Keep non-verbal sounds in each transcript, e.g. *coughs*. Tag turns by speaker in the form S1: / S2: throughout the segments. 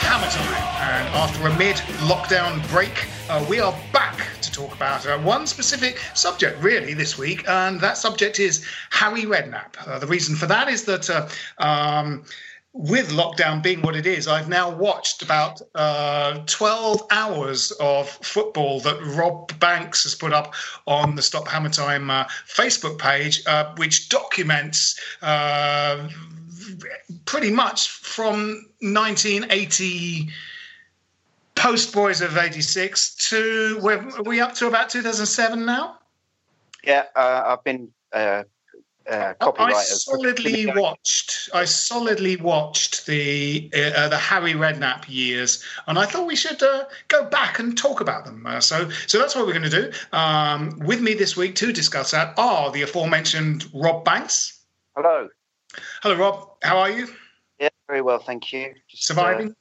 S1: Hammer Time. And after a mid lockdown break, uh, we are back to talk about uh, one specific subject, really, this week. And that subject is Harry Redknapp. Uh, the reason for that is that. Uh, um, with lockdown being what it is, I've now watched about uh, 12 hours of football that Rob Banks has put up on the Stop Hammer Time uh, Facebook page, uh, which documents uh, pretty much from 1980 post Boys of 86 to where are we up to about 2007 now?
S2: Yeah, uh, I've been uh, uh,
S1: I solidly watched. I solidly watched the uh, the Harry Redknapp years, and I thought we should uh, go back and talk about them. Uh, so, so that's what we're going to do. Um, with me this week to discuss that are the aforementioned Rob Banks.
S2: Hello.
S1: Hello, Rob. How are you?
S2: Yeah, very well, thank you. Just, uh,
S1: Surviving?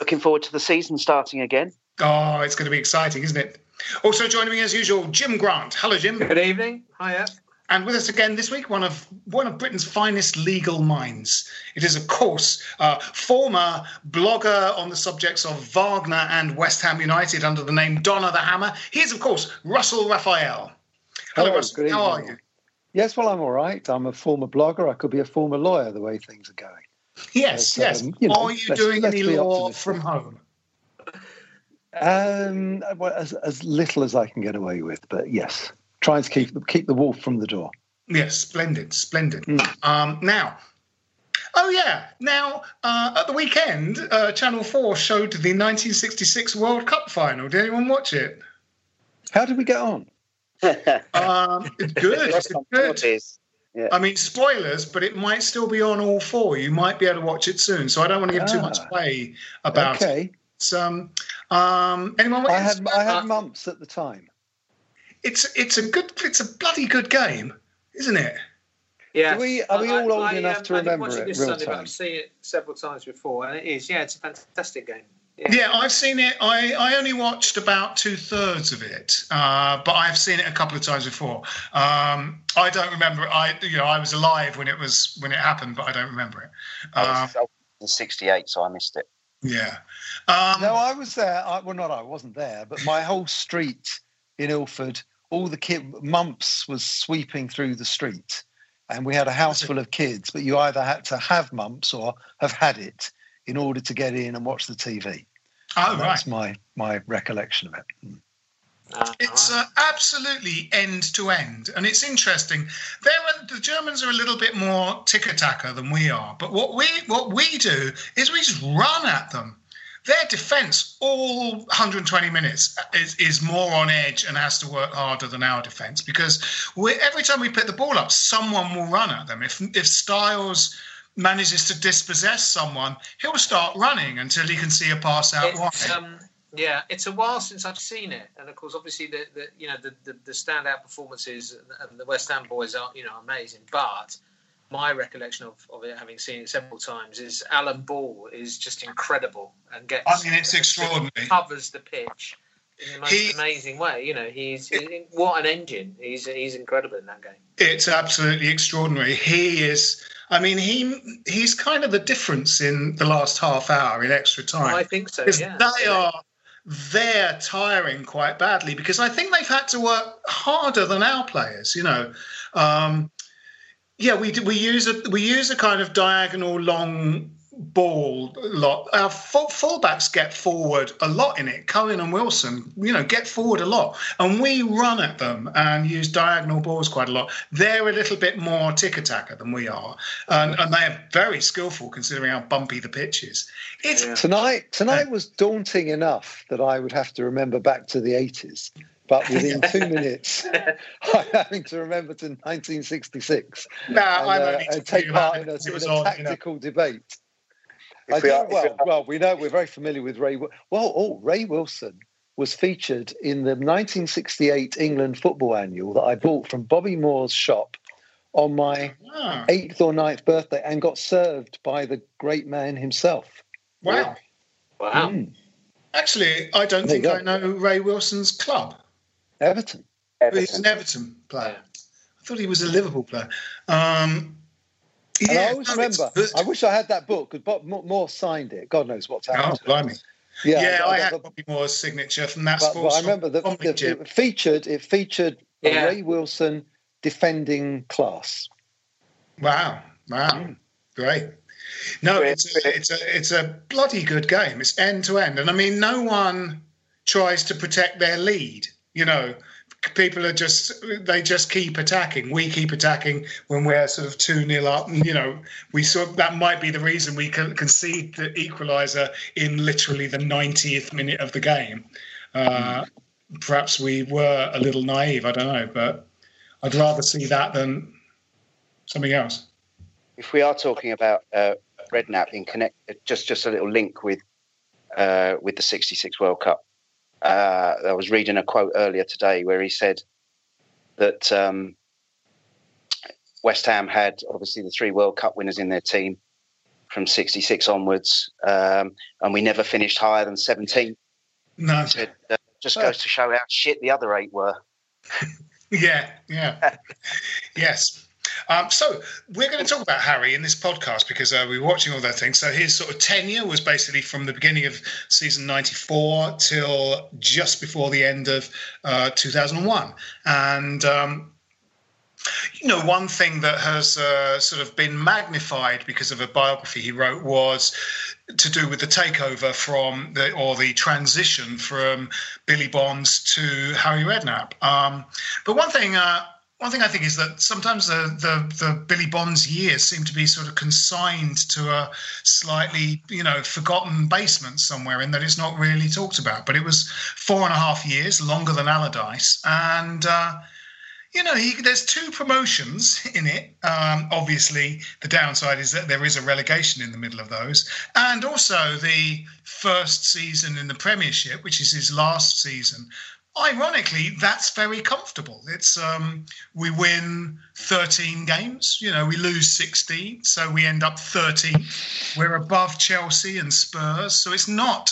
S2: looking forward to the season starting again.
S1: Oh, it's going to be exciting, isn't it? Also joining me as usual, Jim Grant. Hello, Jim.
S3: Good evening. Hiya.
S1: And with us again this week, one of one of Britain's finest legal minds. It is, of course, uh, former blogger on the subjects of Wagner and West Ham United under the name Donna the Hammer. He is, of course, Russell Raphael. Hello,
S4: Hello,
S1: Russell.
S4: good
S1: How are you?
S4: Yes, well, I'm all right. I'm a former blogger. I could be a former lawyer the way things are going.
S1: Yes, yes.
S4: um, you know,
S1: are you doing any law
S4: optimistic.
S1: from home?
S4: Um, well, as, as little as I can get away with, but yes, trying to keep keep the wolf from the door.
S1: Yes, splendid, splendid.
S4: Mm.
S1: Um, now, oh yeah, now uh, at the weekend, uh, Channel Four showed the 1966 World Cup final. Did anyone watch it?
S4: How did we get on? *laughs*
S1: Um, it's good. It's good.
S2: Yeah.
S1: I mean, spoilers, but it might still be on all four. You might be able to watch it soon. So I don't want to give too much
S4: Ah.
S1: play about it.
S4: okay,
S1: um, um, anyone?
S4: I had I
S1: uh,
S4: had mumps at the time.
S1: it's it's a good it's a bloody good game, isn't it?
S3: Yeah.
S4: Do we- are we all old enough to
S3: I didn't
S4: remember
S3: watch
S4: it
S3: this
S4: real
S3: Sunday, but
S4: time?
S3: I've seen it several times before, and it is. Yeah, it's a fantastic game. Yeah.
S1: Yeah, I've seen it. I, I only watched about two thirds of it, uh, but I've seen it a couple of times before. Um, I don't remember. I you know I was alive when it was when it happened, but I don't remember it. Uh,
S2: I was in 68, so I missed it.
S1: yeah. Um,
S4: No, I was there. I, well, not I wasn't there, but my whole street in Ilford, all the kid mumps was sweeping through the street, and we had a house full of kids. But you either had to have mumps or have had it in order to get in and watch the TV.
S1: oh
S4: And
S1: right.
S4: That's my my recollection of it. Mm.
S3: Uh,
S1: It's uh, absolutely end to end, and it's interesting. There, are, the Germans are a little bit more tiki-taka than we are, but what we what we do is we just run at them. Their defence, all 120 minutes, is, is more on edge and has to work harder than our defence because we every time we pick the ball up, someone will run at them. If if Stiles manages to dispossess someone, he'll start running until he can see a pass out
S3: It's,
S1: wide.
S3: um, yeah, it's a while since I've seen it, and of course, obviously, the, the you know the, the, the standout performances and the West Ham boys are you know amazing. But my recollection of, of it, having seen it several times, is Alan Ball is just incredible and gets.
S1: I mean, it's extraordinary.
S3: Covers the pitch in the most
S1: He-
S3: amazing way. You know, he's what an engine. He's he's incredible in that game.
S1: It's absolutely extraordinary. He is. I mean, he he's kind of the difference in the last half hour in extra time.
S3: I think so. Yeah,
S1: they are they're tiring quite badly because I think they've had to work harder than our players. You know, um, yeah, we we use a we use a kind of diagonal long ball a lot. Our full, fullbacks get forward a lot in it. Cohen and Wilson, you know, get forward a lot, and we run at them and use diagonal balls quite a lot. They're a little bit more tiki-taka than we are, and, and they are very skillful considering how bumpy the pitch is. It's
S3: Yeah.
S4: Tonight, tonight was daunting enough that I would have to remember back to the 80s. But within two *laughs* minutes, *laughs* I'm having to remember to 1966
S1: No,
S4: and,
S1: I'm
S4: uh,
S1: only
S4: and take part in a,
S1: it
S4: in
S1: was
S4: a
S1: on, you know.
S4: tactical debate.
S2: If
S4: I
S2: we
S4: do,
S2: are- if we
S4: well,
S2: are-
S4: well, we know we're very familiar with Ray. Wi- Well, oh, Ray Wilson was featured in the 1968 England Football Annual that I bought from Bobby Moore's shop on my
S1: Ah,
S4: eighth or ninth birthday, and got served by the great man himself.
S1: wow.
S3: Wow.
S4: Mm,
S1: Actually, I don't
S4: There
S1: think. I know Ray Wilson's club.
S4: Everton.
S1: He's an Everton player. I thought he was a Liverpool player. Um,
S4: And
S1: yeah,
S4: I always
S1: no,
S4: remember. I wish I had that book because Bob Moore signed it. God knows what's
S1: Oh,
S4: happened.
S1: blimey. Yeah, I, had
S4: but,
S1: Bobby Moore's signature from that
S4: but, but I remember
S1: that
S4: the, it featured. It featured
S3: Yeah.
S4: Ray Wilson defending class.
S1: Wow, wow, mm. great. No, it's a, it's a it's a bloody good game. It's end to end, and I mean, no one tries to protect their lead. You know, people are just they just keep attacking. We keep attacking when we're sort of two nil up. You know, we sort that might be the reason we can concede the equaliser in literally the 90th minute of the game. Uh, perhaps we were a little naive. I don't know, but I'd rather see that than something else.
S2: if we are talking about uh, Redknapp in connect, just just a little link with uh, with the '66 World Cup. Uh, I was reading a quote earlier today where he said that um, West Ham had obviously the three World Cup winners in their team from '66 onwards, um, and we never finished higher than 17.
S1: No,
S2: said, uh, just goes to show how shit the other eight were. *laughs*
S1: yeah, yeah, *laughs* yes. Um, so we're going to talk about Harry in this podcast because uh, we were watching all that things. So his sort of tenure was basically from the beginning of season '94 till just before the end of uh, 2001, and. Um, you know, one thing that has uh, sort of been magnified because of a biography he wrote was to do with the takeover from the or the transition from Billy Bonds to Harry Redknapp. Um, but one thing, uh, one thing I think is that sometimes the, the the Billy Bonds years seem to be sort of consigned to a slightly, you know, forgotten basement somewhere, in that it's not really talked about. But it was four and a half years, longer than Allardyce, and. Uh, you know, he, there's two promotions in it. Um, obviously, the downside is that there is a relegation in the middle of those, and also the first season in the Premiership, which is his last season. Ironically, that's very comfortable. It's um, we win 13 games. You know, we lose 16, so we end up 13. We're above Chelsea and Spurs, so it's not.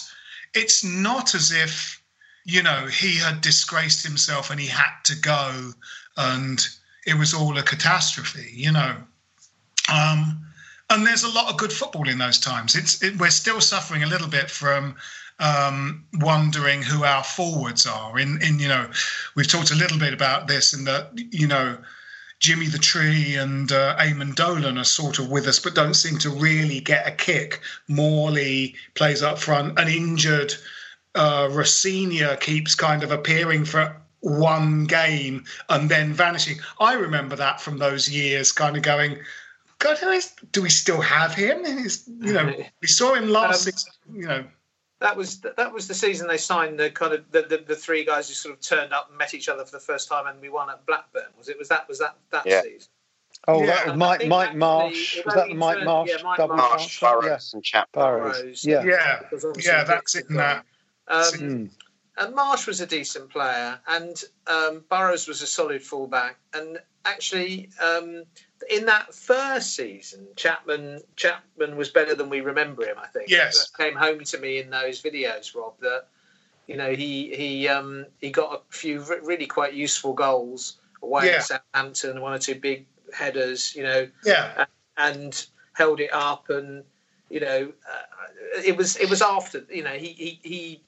S1: It's not as if you know he had disgraced himself and he had to go and it was all a catastrophe, you know. Um, and there's a lot of good football in those times. It's it, we're still suffering a little bit from um, wondering who our forwards are. In in you know, we've talked a little bit about this, and that you know. Jimmy the Tree and uh, Eamon Dolan are sort of with us, but don't seem to really get a kick. Morley plays up front, an injured uh, Rosenior keeps kind of appearing for one game and then vanishing. I remember that from those years, kind of going, God, do we still have him? You know, we saw him last um, season, you know.
S3: That was that was the season they signed the kind of the, the, the, three guys who sort of turned up and met each other for the first time and we won at Blackburn. Was it was that was that that yeah. season?
S4: Oh, yeah, that was Mike Mike Marsh. Was that the Mike Marsh?
S3: Yeah, Mike Marsh,
S2: Burrows and Chap
S4: Burrows.
S1: Yeah, yeah, yeah. That's it. In that. Um,
S3: mm. And Marsh was a decent player, and um, Burrows was a solid fullback. And actually, um, in that first season, Chapman Chapman was better than we remember him. I think.
S1: Yes.
S3: That came home to me in those videos, Rob. That you know he he um, he got a few really quite useful goals away yeah. at Southampton, one or two big headers. You know.
S1: Yeah.
S3: And held it up, and you know, uh, it was it was after you know he he he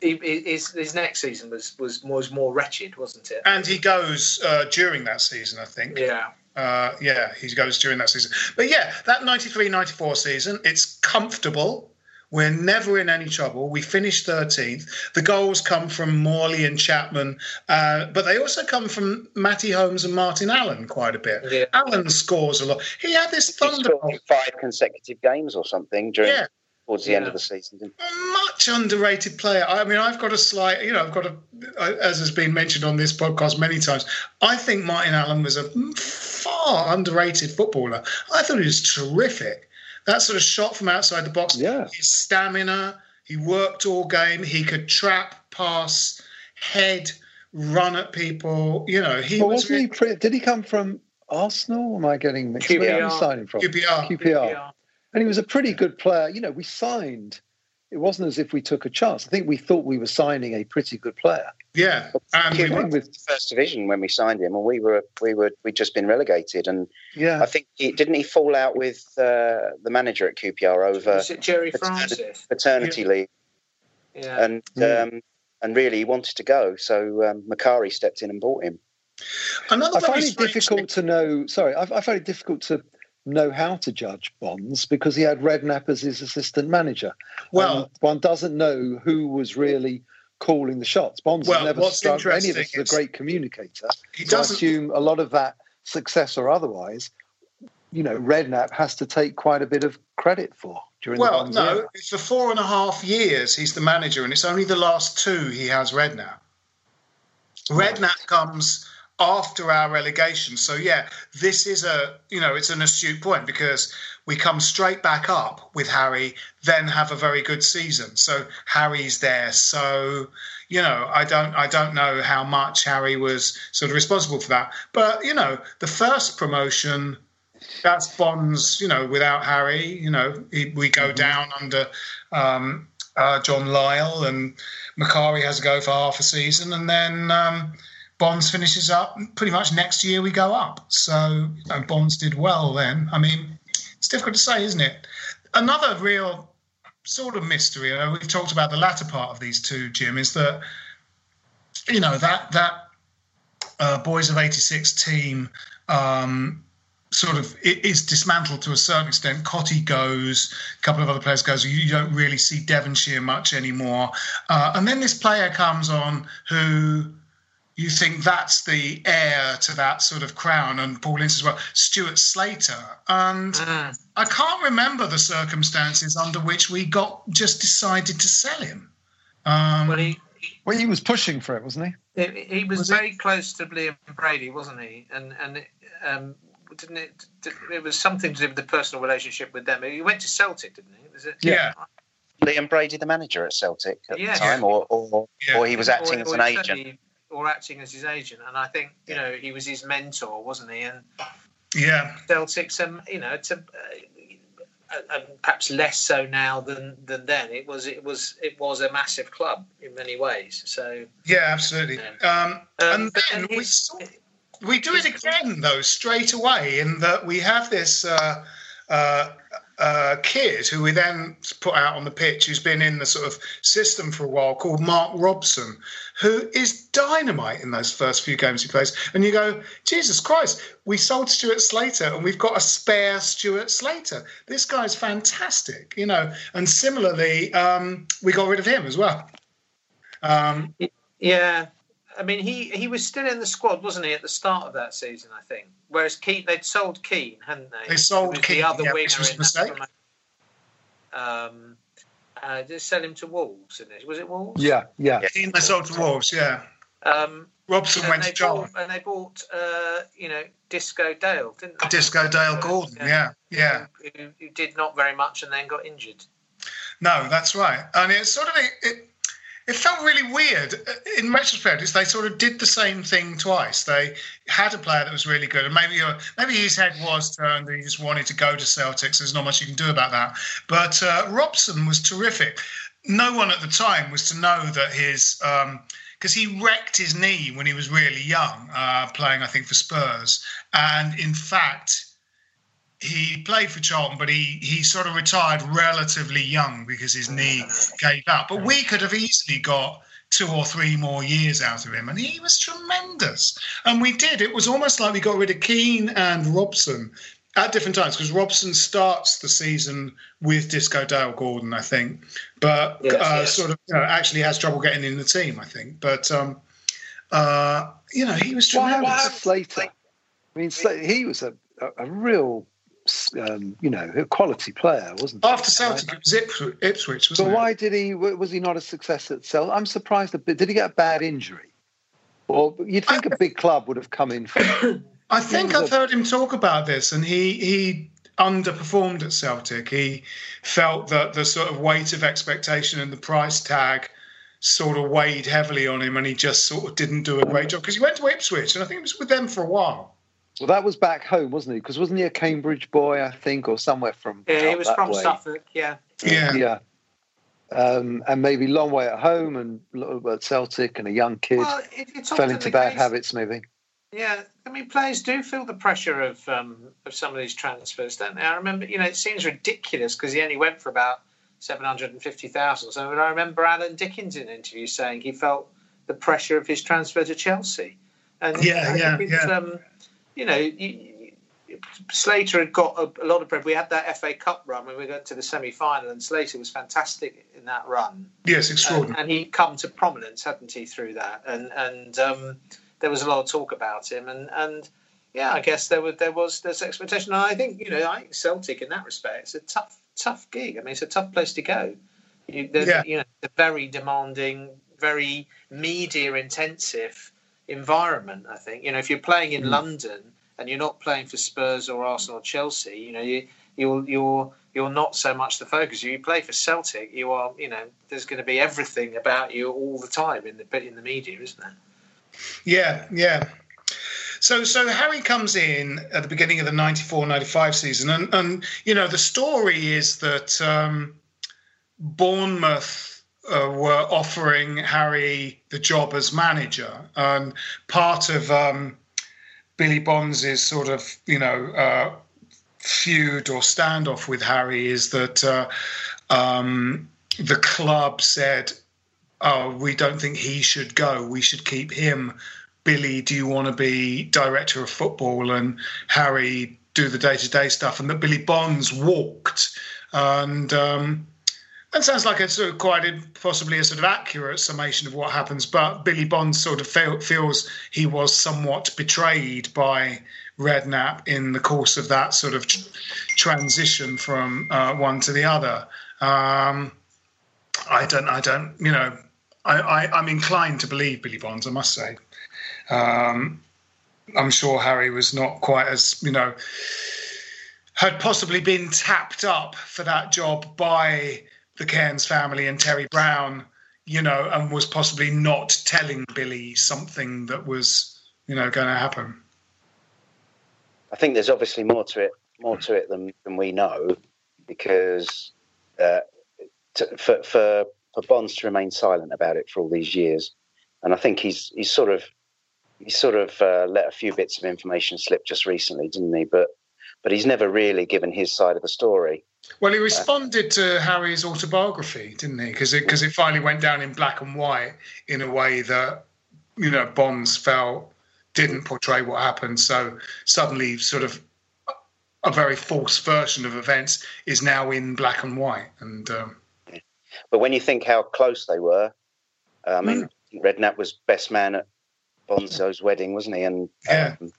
S3: his, his next season was, was was more wretched, wasn't it?
S1: And he goes uh, during that season, I think.
S3: Yeah.
S1: Uh, yeah, he goes during that season. But yeah, that 93 94 season, it's comfortable. We're never in any trouble. We finished 13th. The goals come from Morley and Chapman, uh, but they also come from Matty Holmes and Martin Allen quite a bit. Yeah. Allen scores a lot. He had this thunder.
S2: Five consecutive games or something during. Yeah towards the yeah. end of the season.
S1: Much underrated player. I mean, I've got a slight, you know, I've got a, as has been mentioned on this podcast many times, I think Martin Allen was a far underrated footballer. I thought he was terrific. That sort of shot from outside the box,
S4: yeah.
S1: his stamina, he worked all game, he could trap, pass, head, run at people. You know, he
S4: well,
S1: was.
S4: Wasn't really... he? Did he come from Arsenal? Am I getting mixed? QPR. Where are you signing from?
S1: QPR.
S4: QPR. QPR and he was a pretty good player. You know, we signed. It wasn't as if we took a chance. I think we thought we were signing a pretty good player.
S1: Yeah,
S2: and we were with first division when we signed him, and we were we were we'd just been relegated, and
S4: yeah,
S2: I think he, didn't he fall out with uh, the manager at QPR over
S3: Was it Gerry Francis
S2: paternity
S3: yeah.
S2: leave,
S3: yeah,
S2: and um, and really he wanted to go, so um, Macari stepped in and bought him.
S1: Another
S4: I find it difficult thing. to know. Sorry, I, I find it difficult to know how to judge Bonds because he had Redknapp as his assistant manager.
S1: Well,
S4: one doesn't know who was really calling the shots. Bonds well, has never struck any of us as a great communicator. He so doesn't... I assume a lot of that success or otherwise, you know, Redknapp has to take quite a bit of credit for during
S1: well,
S4: the
S1: Well, no, for four and a half years he's the manager, and it's only the last two he has Redknapp. Redknapp comes after our relegation. So yeah, this is a you know it's an astute point because we come straight back up with Harry, then have a very good season. So Harry's there. So you know I don't I don't know how much Harry was sort of responsible for that, but you know the first promotion. That's Bonds, you know, without Harry, you know, we go mm-hmm. down under um, uh, John Lyall, and Macari has to go for half a season, and then um, Bonds finishes up pretty much next year we go up. So and Bonds did well then. I mean, it's difficult to say, isn't it? Another real sort of mystery, we've talked about the latter part of these two, Jim, is that you know that that uh, Boys of '86 team um, sort of is dismantled to a certain extent. Cottee goes, a couple of other players goes. You don't really see Devonshire much anymore, uh, and then this player comes on who you think that's the heir to that sort of crown, and Paul Ince as well, Stuart Slater. And mm. I can't remember the circumstances under which we got just decided to sell him. Um,
S3: well, he,
S4: well, he was pushing for it, wasn't
S3: he? He, he was, was very it? close to Liam Brady, wasn't he? And and it, um, didn't it? It was something to do with the personal relationship with them. He went to Celtic, didn't he? Was it?
S1: Yeah.
S2: Liam Brady, the manager at Celtic at yeah. the time, or or, yeah. or he was acting or, as an agent
S3: or acting as his agent. And I think you know he was his mentor, wasn't he? And
S1: yeah,
S3: Celtics, um, you know, to uh, uh, perhaps less so now than than then. It was it was it was a massive club in many ways. So
S1: yeah, absolutely. Um, um, and then we saw, we do it again though straight away in that we have this. Uh, uh, kid who we then put out on the pitch, who's been in the sort of system for a while, called Mark Robson, who is dynamite in those first few games he plays. And you go, Jesus Christ, we sold Stuart Slater and we've got a spare Stuart Slater. This guy's fantastic, you know. And similarly, um, we got rid of him as well. Um,
S3: yeah, I mean, he, he was still in the squad, wasn't he, at the start of that season? I think. Whereas Keen, they'd sold Keen, hadn't they?
S1: They sold Keen,
S3: the other
S1: yeah,
S3: winger
S1: which was
S3: in
S1: a mistake.
S3: Um, uh, just sell him to Wolves, didn't it? Was it Wolves?
S4: Yeah, yeah.
S1: Keen they sold to Wolves, yeah.
S3: Um,
S1: Robson
S3: and
S1: went to Charlton.
S3: bought, and they bought, uh, you know, Disco Dale, didn't they?
S1: Disco Dale Gordon, yeah, yeah.
S3: Who, who did not very much and then got injured.
S1: No, that's right. And it's sort of it. It felt really weird in retrospect. Is they sort of did the same thing twice. They had a player that was really good, and maybe uh, maybe his head was turned. And he just wanted to go to Celtics. There's not much you can do about that. But uh, Robson was terrific. No one at the time was to know that his because he wrecked his knee when he was really young, uh, playing I think for Spurs, and in fact he played for Charlton, but he he sort of retired relatively young because his knee gave out. But we could have easily got two or three more years out of him, and he was tremendous. And we did. It was almost like we got rid of Keen and Robson at different times because Robson starts the season with Disco Dale Gordon, I think, but
S3: Yes,
S1: uh,
S3: yes.
S1: sort of you know, actually has trouble getting in the team, I think. But um, uh, you know, he was tremendous.
S4: Why
S1: tremendous.
S4: was Slater? I mean, Slater, he was a, a, a real, um, you know, a quality player, wasn't he?
S1: After Celtic, it was Ipswich, Ipswich
S4: So
S1: wasn't it?
S4: why did he? Was he not a success at Celtic? I'm surprised. A bit. Did he get a bad injury? Or you'd think a big club would have come in for. *coughs*
S1: I think I've
S4: a-
S1: heard him talk about this, and he he underperformed at Celtic. He felt that the sort of weight of expectation and the price tag sort of weighed heavily on him, and he just sort of didn't do a great job because he went to Ipswich, and I think it was with them for a while.
S4: Well, that was back home, wasn't he? Because wasn't he a Cambridge boy? I think, or somewhere from.
S3: Yeah, he was from
S4: way.
S3: Suffolk. Yeah.
S1: Yeah,
S4: Yeah. Um, and maybe long way at home and a little at Celtic and a young kid
S3: Well, it, it's
S4: fell into bad
S3: case-
S4: habits, maybe.
S3: Yeah, I mean, players do feel the pressure of um, of some of these transfers, don't they? I remember, you know, it seems ridiculous because he only went for about seven hundred and fifty thousand. So I remember Alan Dickens in an interview saying he felt the pressure of his transfer to Chelsea, and
S1: Yeah,
S3: I
S1: yeah,
S3: think
S1: yeah.
S3: Um, you know, you, you, Slater had got a, a lot of pressure. We had that FA Cup run when we got to the semi final, and Slater was fantastic in that run
S1: yes, extraordinary.
S3: and he'd come to prominence, hadn't he, through that? And and um, there was a lot of talk about him, and and yeah, I guess there was there was there's expectation. And I think you know, I think Celtic in that respect, it's a tough tough gig. I mean, it's a tough place to go. You, they're,
S1: Yeah.
S3: you know, a very demanding, very media intensive environment. I think you know, if you're playing in London and you're not playing for Spurs or Arsenal or Chelsea, you know, you you're you're you're not so much the focus. You play for Celtic, you are you know, there's going to be everything about you all the time in the in the media, isn't there?
S1: Yeah, yeah. So, so Harry comes in at the beginning of the 94-95 season, and, and you know the story is that um, Bournemouth uh, were offering Harry the job as manager, and part of um, Billy Bonds' sort of you know uh, feud or standoff with Harry is that uh, um, the club said oh, we don't think he should go. We should keep him. Billy, do you want to be director of football? And Harry, do the day to day stuff. And that Billy Bonds walked. And um, that sounds like a sort of quite possibly a sort of accurate summation of what happens. But Billy Bonds sort of feel, feels he was somewhat betrayed by Redknapp in the course of that sort of tr- transition from uh, one to the other. Um, I don't, I don't, you know, I, I'm inclined to believe Billy Bonds, I must say. Um, I'm sure Harry was not quite as, you know, had possibly been tapped up for that job by the Cearns family and Terry Brown, you know, and was possibly not telling Billy something that was, you know, going to happen.
S2: I think there's obviously more to it, more to it than, than we know, because uh, to, for, for for Bonds to remain silent about it for all these years, and I think he's he's sort of he's sort of uh, let a few bits of information slip just recently, didn't he? But but he's never really given his side of the story.
S1: Well, he responded to Harry's autobiography, didn't he? Because it because it finally went down in black and white in a way that you know Bonds felt didn't portray what happened. So suddenly, sort of a very false version of events is now in black and white. And um,
S2: But when you think how close they were, I mean, mm. Redknapp was best man at Bonzo's wedding, wasn't he? And
S1: yeah.
S2: um,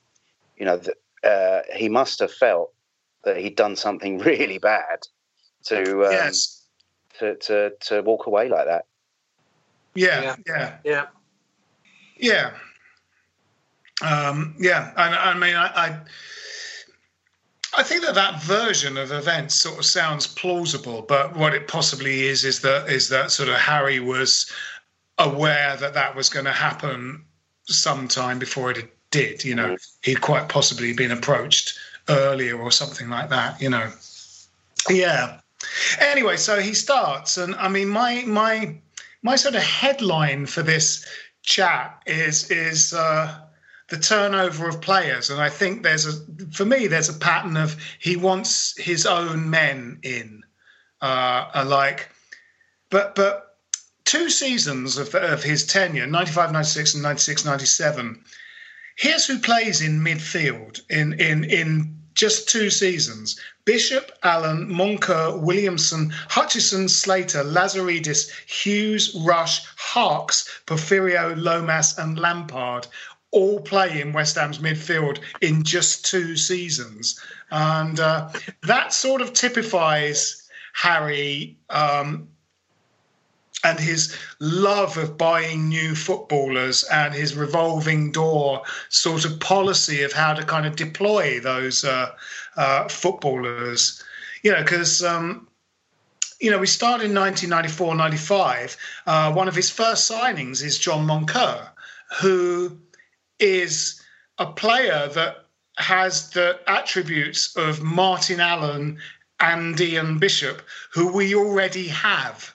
S2: you know, the, uh, he must have felt that he'd done something *laughs* really bad to um,
S1: yes.
S2: to, to to walk away like that.
S1: Yeah, yeah,
S3: yeah,
S1: yeah. Um, yeah, and I mean, I, I, I think that that version of events sort of sounds plausible, but what it possibly is is that is that sort of Harry was aware that that was going to happen sometime before it did. You know, mm. he'd quite possibly been approached earlier or something like that. You know, yeah. Anyway, so he starts, and I mean, my my my sort of headline for this chat is is uh, the turnover of players, and I think there's a for me there's a pattern of he wants his own men in, uh, like, but but two seasons of, of his tenure 95 96 and 96 97 here's who plays in midfield in in in just two seasons Bishop, Allen, Moncur, Williamson, Hutchison, Slater, Lazaridis, Hughes, Rush, Harkes, Porfirio, Lomas, and Lampard all play in West Ham's midfield in just two seasons. And uh, that sort of typifies Harry um, and his love of buying new footballers and his revolving door sort of policy of how to kind of deploy those uh, uh, footballers. You know, because. Um, you know, we started in 1994 95. Uh, one of his first signings is John Moncur, who is a player that has the attributes of Martin Allen and Ian Bishop, who we already have.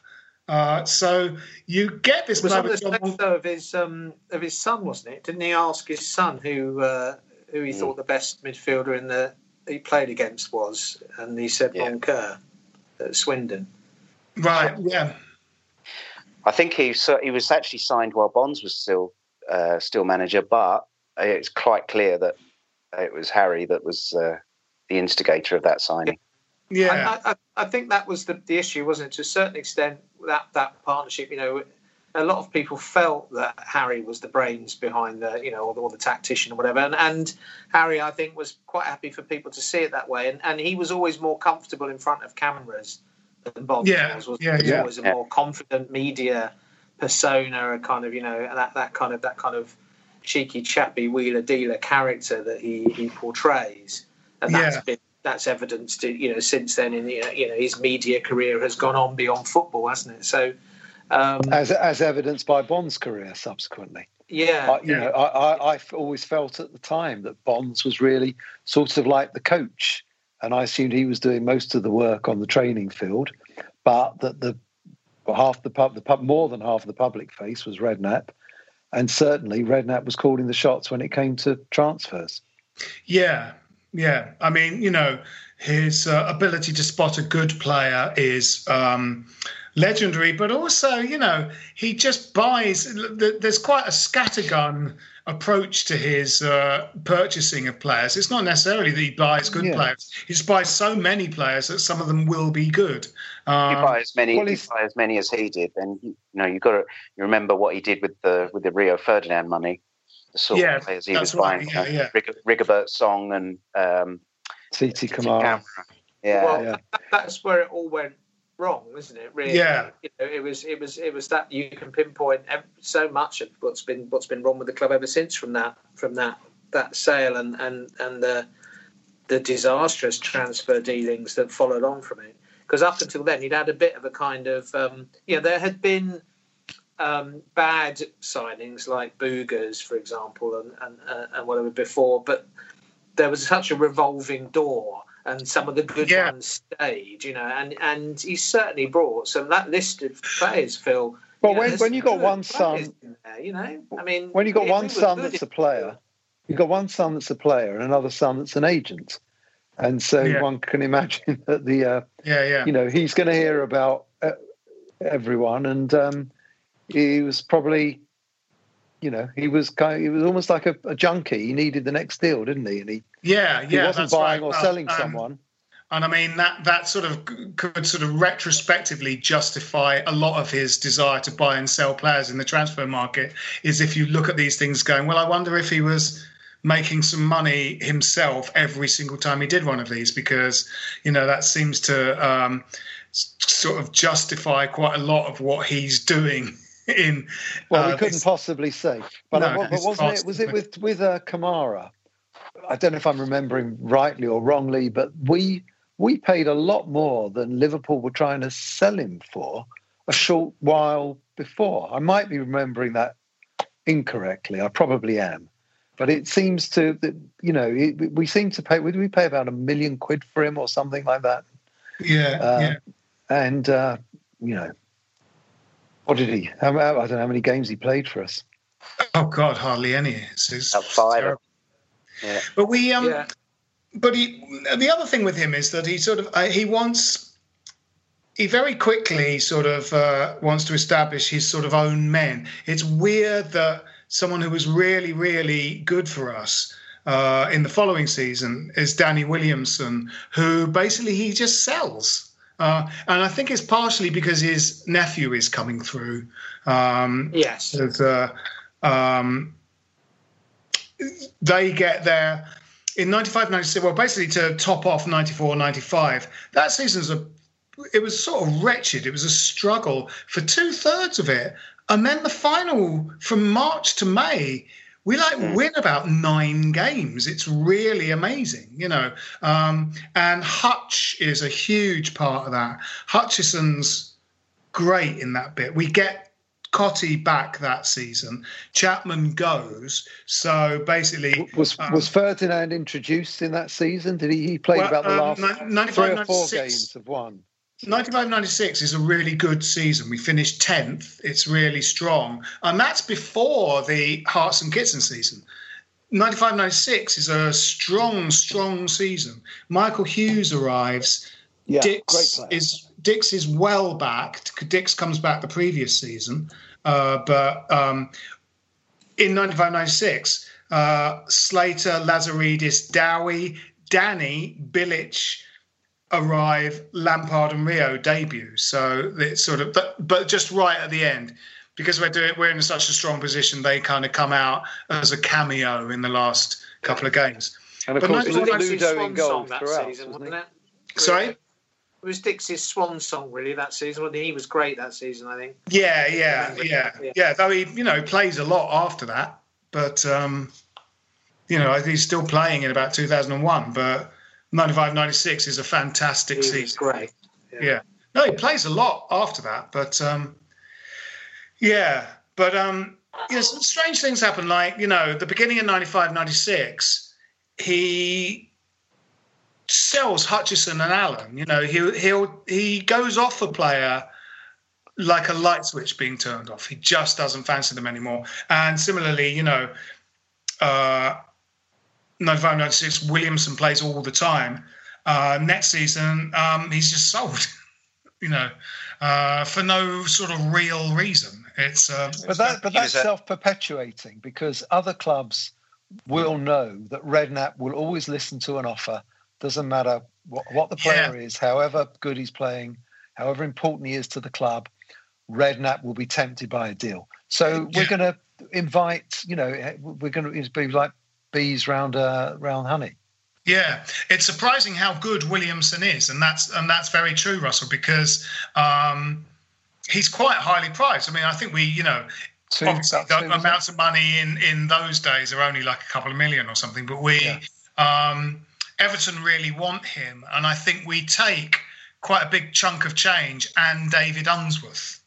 S1: Uh, so you get this.
S3: Was moment on the of his um, of his son, wasn't it? Didn't he ask his son who uh, who he mm. thought the best midfielder in the he played against was, and he said yeah. Moncur at Swindon.
S1: Right. Yeah.
S2: I think he he was actually signed while Bonds was still uh, still manager, but it's quite clear that it was Harry that was uh, the instigator of that signing.
S1: Yeah,
S3: I, I, I, think that was the, the issue, wasn't it? To a certain extent, that that partnership. You know, a lot of people felt that Harry was the brains behind the, you know, or the, or the tactician or whatever. And, and, Harry, I think, was quite happy for people to see it that way. And, and he was always more comfortable in front of cameras than Bob
S1: yeah,
S3: was.
S1: yeah,
S3: was
S1: yeah.
S3: always a more confident media persona, a kind of, you know, that that kind of that kind of cheeky, chappy wheeler dealer character that he he portrays. And that's yeah. been that's evidenced, you know, since then. In the, you know, his media career has gone on beyond football, hasn't it? So, um,
S4: as as evidenced by Bond's career subsequently.
S3: Yeah,
S4: I, you
S3: yeah.
S4: know, I, I, I always felt at the time that Bonds was really sort of like the coach, and I assumed he was doing most of the work on the training field, but that the half the pub, the pub, more than half of the public face was Redknapp, and certainly Redknapp was calling the shots when it came to transfers.
S1: Yeah, yeah. I mean, you know, his uh, ability to spot a good player is um, legendary, but also, you know, he just buys. There's quite a scattergun approach to his uh, purchasing of players. It's not necessarily that he buys good yeah. players. He just buys so many players that some of them will be good.
S2: Um, you buy as many, well, buy as many as he did, and you know you got to you remember what he did with the with the Rio Ferdinand money. The sort
S1: yeah,
S2: of players he was right,
S1: buying, yeah,
S2: yeah. Rigobert Song and um,
S4: Titi Camara.
S2: Yeah,
S3: well,
S4: yeah.
S3: that's where it all went wrong, isn't it? Really,
S1: yeah.
S3: You know, it was, it was, it was that you can pinpoint so much of what's been what's been wrong with the club ever since from that from that that sale and and and the the disastrous transfer dealings that followed on from it. Because up until then, he'd had a bit of a kind of, um, you know, there had been um, bad signings like Boogers, for example, and and, uh, and whatever before, but there was such a revolving door and some of the good yeah. ones stayed, you know, and, and he certainly brought some that list of players, Phil.
S4: Well, when, know, when you got one son,
S3: there, you know, I mean,
S4: when you got one son that's a player, you've got one son that's a player and another son that's an agent, and so yeah. one can imagine *laughs* that the uh,
S1: yeah yeah
S4: you know he's going to hear about uh, everyone, and um, he was probably you know, he was kind of, he was almost like a, a, junkie. He needed the next deal, didn't he? And he
S1: yeah, yeah,
S4: he wasn't buying
S1: right.
S4: or selling um, someone.
S1: And I mean that that sort of could sort of retrospectively justify a lot of his desire to buy and sell players in the transfer market. Is if you look at these things, going, well, I wonder if he was making some money himself every single time he did one of these, because you know that seems to um, sort of justify quite a lot of what he's doing. In
S4: well, we uh, couldn't this... possibly say, but, no, but wasn't it? Was it with with uh, Camara? I don't know if I'm remembering rightly or wrongly, but we we paid a lot more than Liverpool were trying to sell him for a short while before. I might be remembering that incorrectly. I probably am. But it seems to, that you know, we seem to pay, did we pay about a million quid for him or something like that?
S1: Yeah. Uh, yeah.
S4: And, uh, you know, what did he, I don't know how many games he played for us.
S1: Oh, God, hardly any. It's, it's
S2: five.
S1: Yeah. But we, um, yeah but he, the other thing with him is that he sort of uh, he wants he very quickly sort of uh, wants to establish his sort of own men. It's weird that someone who was really really good for us uh, in the following season is Danny Williamson, who basically he just sells. Uh, and I think it's partially because his nephew is coming through. Um,
S3: yes.
S1: With, uh, um, they get their in 95 96 well basically to top off 94 95 that season's a it was sort of wretched it was a struggle for two-thirds of it and then the final from march to may we like mm. win about nine games it's really amazing you know um, and hutch is a huge part of that hutchison's great in that bit we get Cottee back that season. Chapman goes. So basically,
S4: was um, was Ferdinand introduced in that season? Did he? He played well, about the um, last three or four games of one.
S1: 95 96 is a really good season. We finished 10th. It's really strong. And that's before the Hartson and Kitson season. 95 96 is a strong, strong season. Michael Hughes arrives.
S4: Yeah, Dicks
S1: is Dicks is well back. Dicks comes back the previous season, uh, but um, in 95-96, uh, Slater, Lazaridis, Dowie, Danny, Bilic arrive. Lampard and Rio debut. So it's sort of, but but just right at the end. Because we're doing, we're in such a strong position. They kind of come out as a cameo in the last couple of games.
S4: And of but course, Ludo in goal throughout, season, wasn't it?
S1: Sorry.
S3: It was Dicks's swan song, really, that season. He was great that season, I think.
S1: Yeah, yeah, yeah, yeah, yeah. Though he, you know, plays a lot after that, but um, you know, he's still playing in about 2001. But 95, 96 is a fantastic he season.
S3: Great.
S1: Yeah. yeah. No, he plays a lot after that, but um, yeah, but um, you know, some strange things happen. Like you know, the beginning of 95, 96, he sells Hutchison and Allen. You know, he he'll he goes off a player like a light switch being turned off. He just doesn't fancy them anymore. And similarly, you know, uh, 95, 96, Williamson plays all the time. Uh, next season, um, he's just sold. *laughs* you know, uh, for no sort of real reason. It's uh,
S4: but that but that's self perpetuating because other clubs will know that Redknapp will always listen to an offer doesn't matter what, what the player yeah. is, however good he's playing, however important he is to the club, Redknapp will be tempted by a deal. So we're going to invite, you know, we're going to be like bees round uh, round honey.
S1: Yeah, it's surprising how good Williamson is, and that's and that's very true, Russell, because um, he's quite highly priced. I mean, I think we, you know, two, obviously the amounts of money in in those days are only like a couple of million or something, but we. Yeah. Um, Everton really want him, and I think we take quite a big chunk of change and David Unsworth.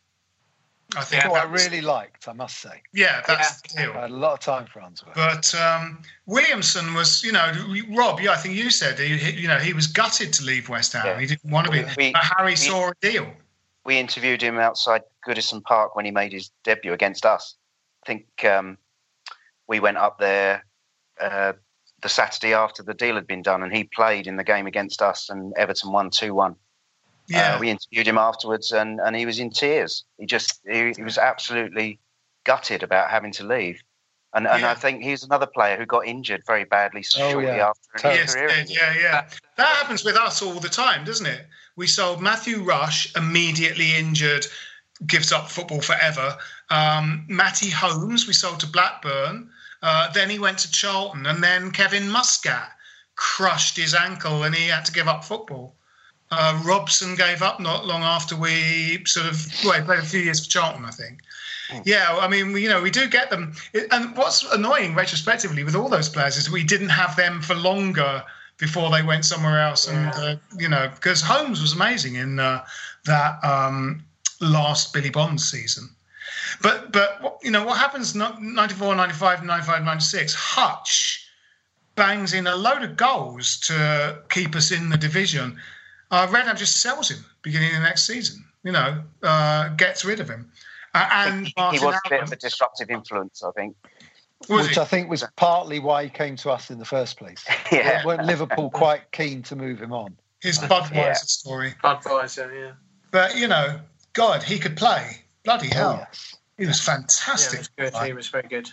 S4: I think yeah, I really liked, I must say.
S1: Yeah, that's yeah. the deal.
S4: I had a lot of time for Unsworth.
S1: But um, Williamson was, you know, Rob. Yeah, I think you said, he, you know, he was gutted to leave West Ham. Yeah. He didn't want to be. We, but Harry we, saw a deal.
S2: We interviewed him outside Goodison Park when he made his debut against us. I think um, we went up there uh, the Saturday after the deal had been done, and he played in the game against us, and Everton won two one. Yeah, uh, we interviewed him afterwards, and, and he was in tears. He just he, he was absolutely gutted about having to leave. And, and
S1: Yeah.
S2: I think he's another player who got injured very badly
S4: Oh,
S2: shortly
S4: yeah.
S2: after.
S1: Yes,
S2: career.
S1: yeah, yeah. That happens with us all the time, doesn't it? We sold Matthew Rush, immediately injured, gives up football forever. Um, Matty Holmes, we sold to Blackburn. Uh, then he went to Charlton, and then Kevin Muscat crushed his ankle, and he had to give up football. Uh, Robson gave up not long after we sort of well, he played a few years for Charlton, I think. Yeah, I mean, we, you know, we do get them. It- And what's annoying retrospectively with all those players is we didn't have them for longer before they went somewhere else. And, uh, you know, because Holmes was amazing in uh, that um, last Billy Bonds season. But, but you know, what happens no- 94, 95, 95, 96? Hutch bangs in a load of goals to keep us in the division. Uh, Redknapp just sells him beginning of the next season, you know, uh, gets rid of him. Uh, and
S2: He
S1: Martin
S2: was a bit of a disruptive influence, I think.
S1: was
S4: which
S1: he?
S4: I think was partly why he came to us in the first place. *laughs*
S2: Yeah.
S4: Weren't Liverpool quite keen to move him on?
S1: his Budweiser
S2: Yeah.
S1: story.
S3: Budweiser, yeah.
S1: But you know, God, he could play. Bloody hell,
S4: Oh, yes.
S1: he was fantastic.
S3: it was good. He was very good.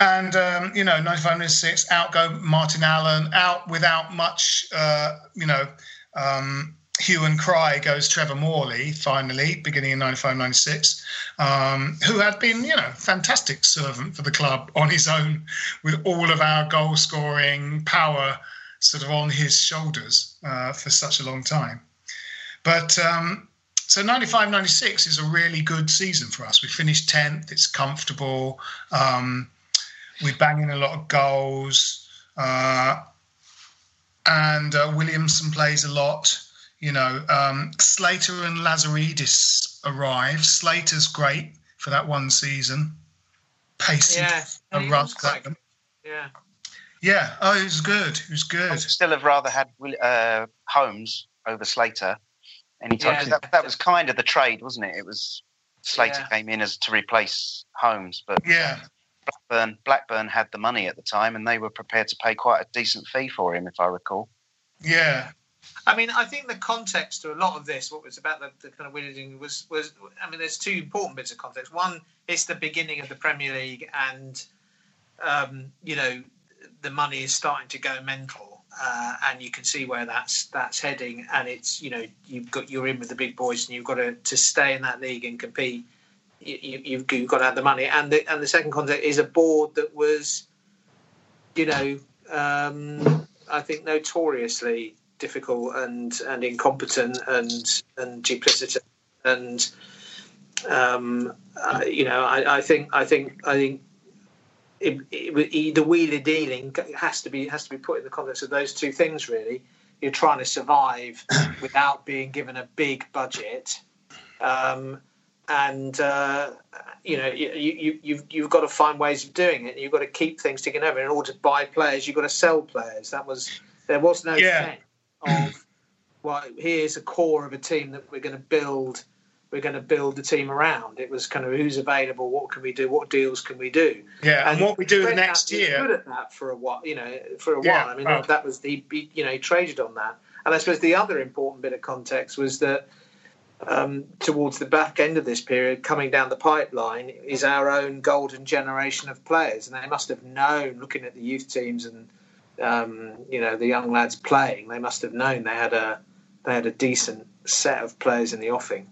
S1: And um, you know, 95 96, out go Martin Allen, out without much. Uh, you know, um, hue and cry goes Trevor Morley finally, beginning in 95 96, um, who had been you know fantastic servant for the club on his own, with all of our goal scoring power sort of on his shoulders uh, for such a long time. But um, so 95 96 is a really good season for us. We finished 10th, it's comfortable. Um, we bang in a lot of goals. Uh, and uh, Williamson plays a lot. You know, um, Slater and Lazaridis arrive. Slater's great for that one season. Pacey
S3: Yeah,
S1: a
S3: he
S1: run
S3: was quite
S1: at them.
S3: Yeah.
S1: Yeah, oh, he was good. He was
S2: I
S1: good.
S2: would still have rather had Will- uh, Holmes over Slater anytime. 'cause
S3: Yeah.
S2: that, that was kind of the trade, wasn't it? It was Slater
S3: Yeah.
S2: came in as to replace Holmes, but
S1: Yeah,
S2: Blackburn, Blackburn had the money at the time and they were prepared to pay quite a decent fee for him, if I recall.
S1: yeah,
S3: I mean, I think the context to a lot of this, what was about the, the kind of weirding was was. I mean, there's two important bits of context. One, it's the beginning of the Premier League, and um, you know, the money is starting to go mental, uh, and you can see where that's that's heading. And it's you know, you've got you're in with the big boys, and you've got to to stay in that league and compete. You, you, you've, you've got to have the money, and the and the second context is a board that was, you know, um, I think notoriously difficult and and incompetent and and duplicitous and um, uh, you know I, I think I think I think it, it, the wheeler dealing has to be has to be put in the context of those two things really. You're trying to survive without being given a big budget, um, and uh, you know you, you you've you've got to find ways of doing it. You've got to keep things ticking over. In order to buy players, you've got to sell players. That was there was no
S1: Yeah.
S3: sense of well, here's a core of a team that we're going to build. We're going to build the team around. It was kind of who's available, what can we do, what deals can we do.
S1: yeah. And, what we do next year.
S3: good at that for a while, you know, for a
S1: Yeah,
S3: while. I mean,
S1: well-
S3: that, was the, he- you know, he traded on that. And I suppose the other important bit of context was that um, towards the back end of this period, coming down the pipeline, is our own golden generation of players, and they must have known, looking at the youth teams and um, you know the young lads playing, they must have known they had a they had a decent set of players in the offing.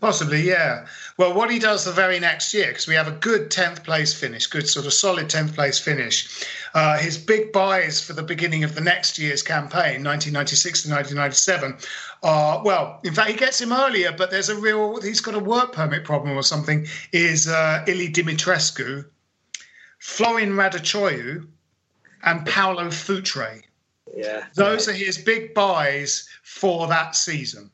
S1: Possibly, yeah. Well, what he does the very next year, because we have a good 10th place finish, good sort of solid 10th place finish. Uh, his big buys for the beginning of the next year's campaign, 1996 to 1997, are, well, in fact, he gets him earlier, but there's a real, he's got a work permit problem or something, is uh, Ilie Dumitrescu, Florin Raducioiu, and Paulo Futre.
S3: Yeah,
S1: Those are his big buys for that season.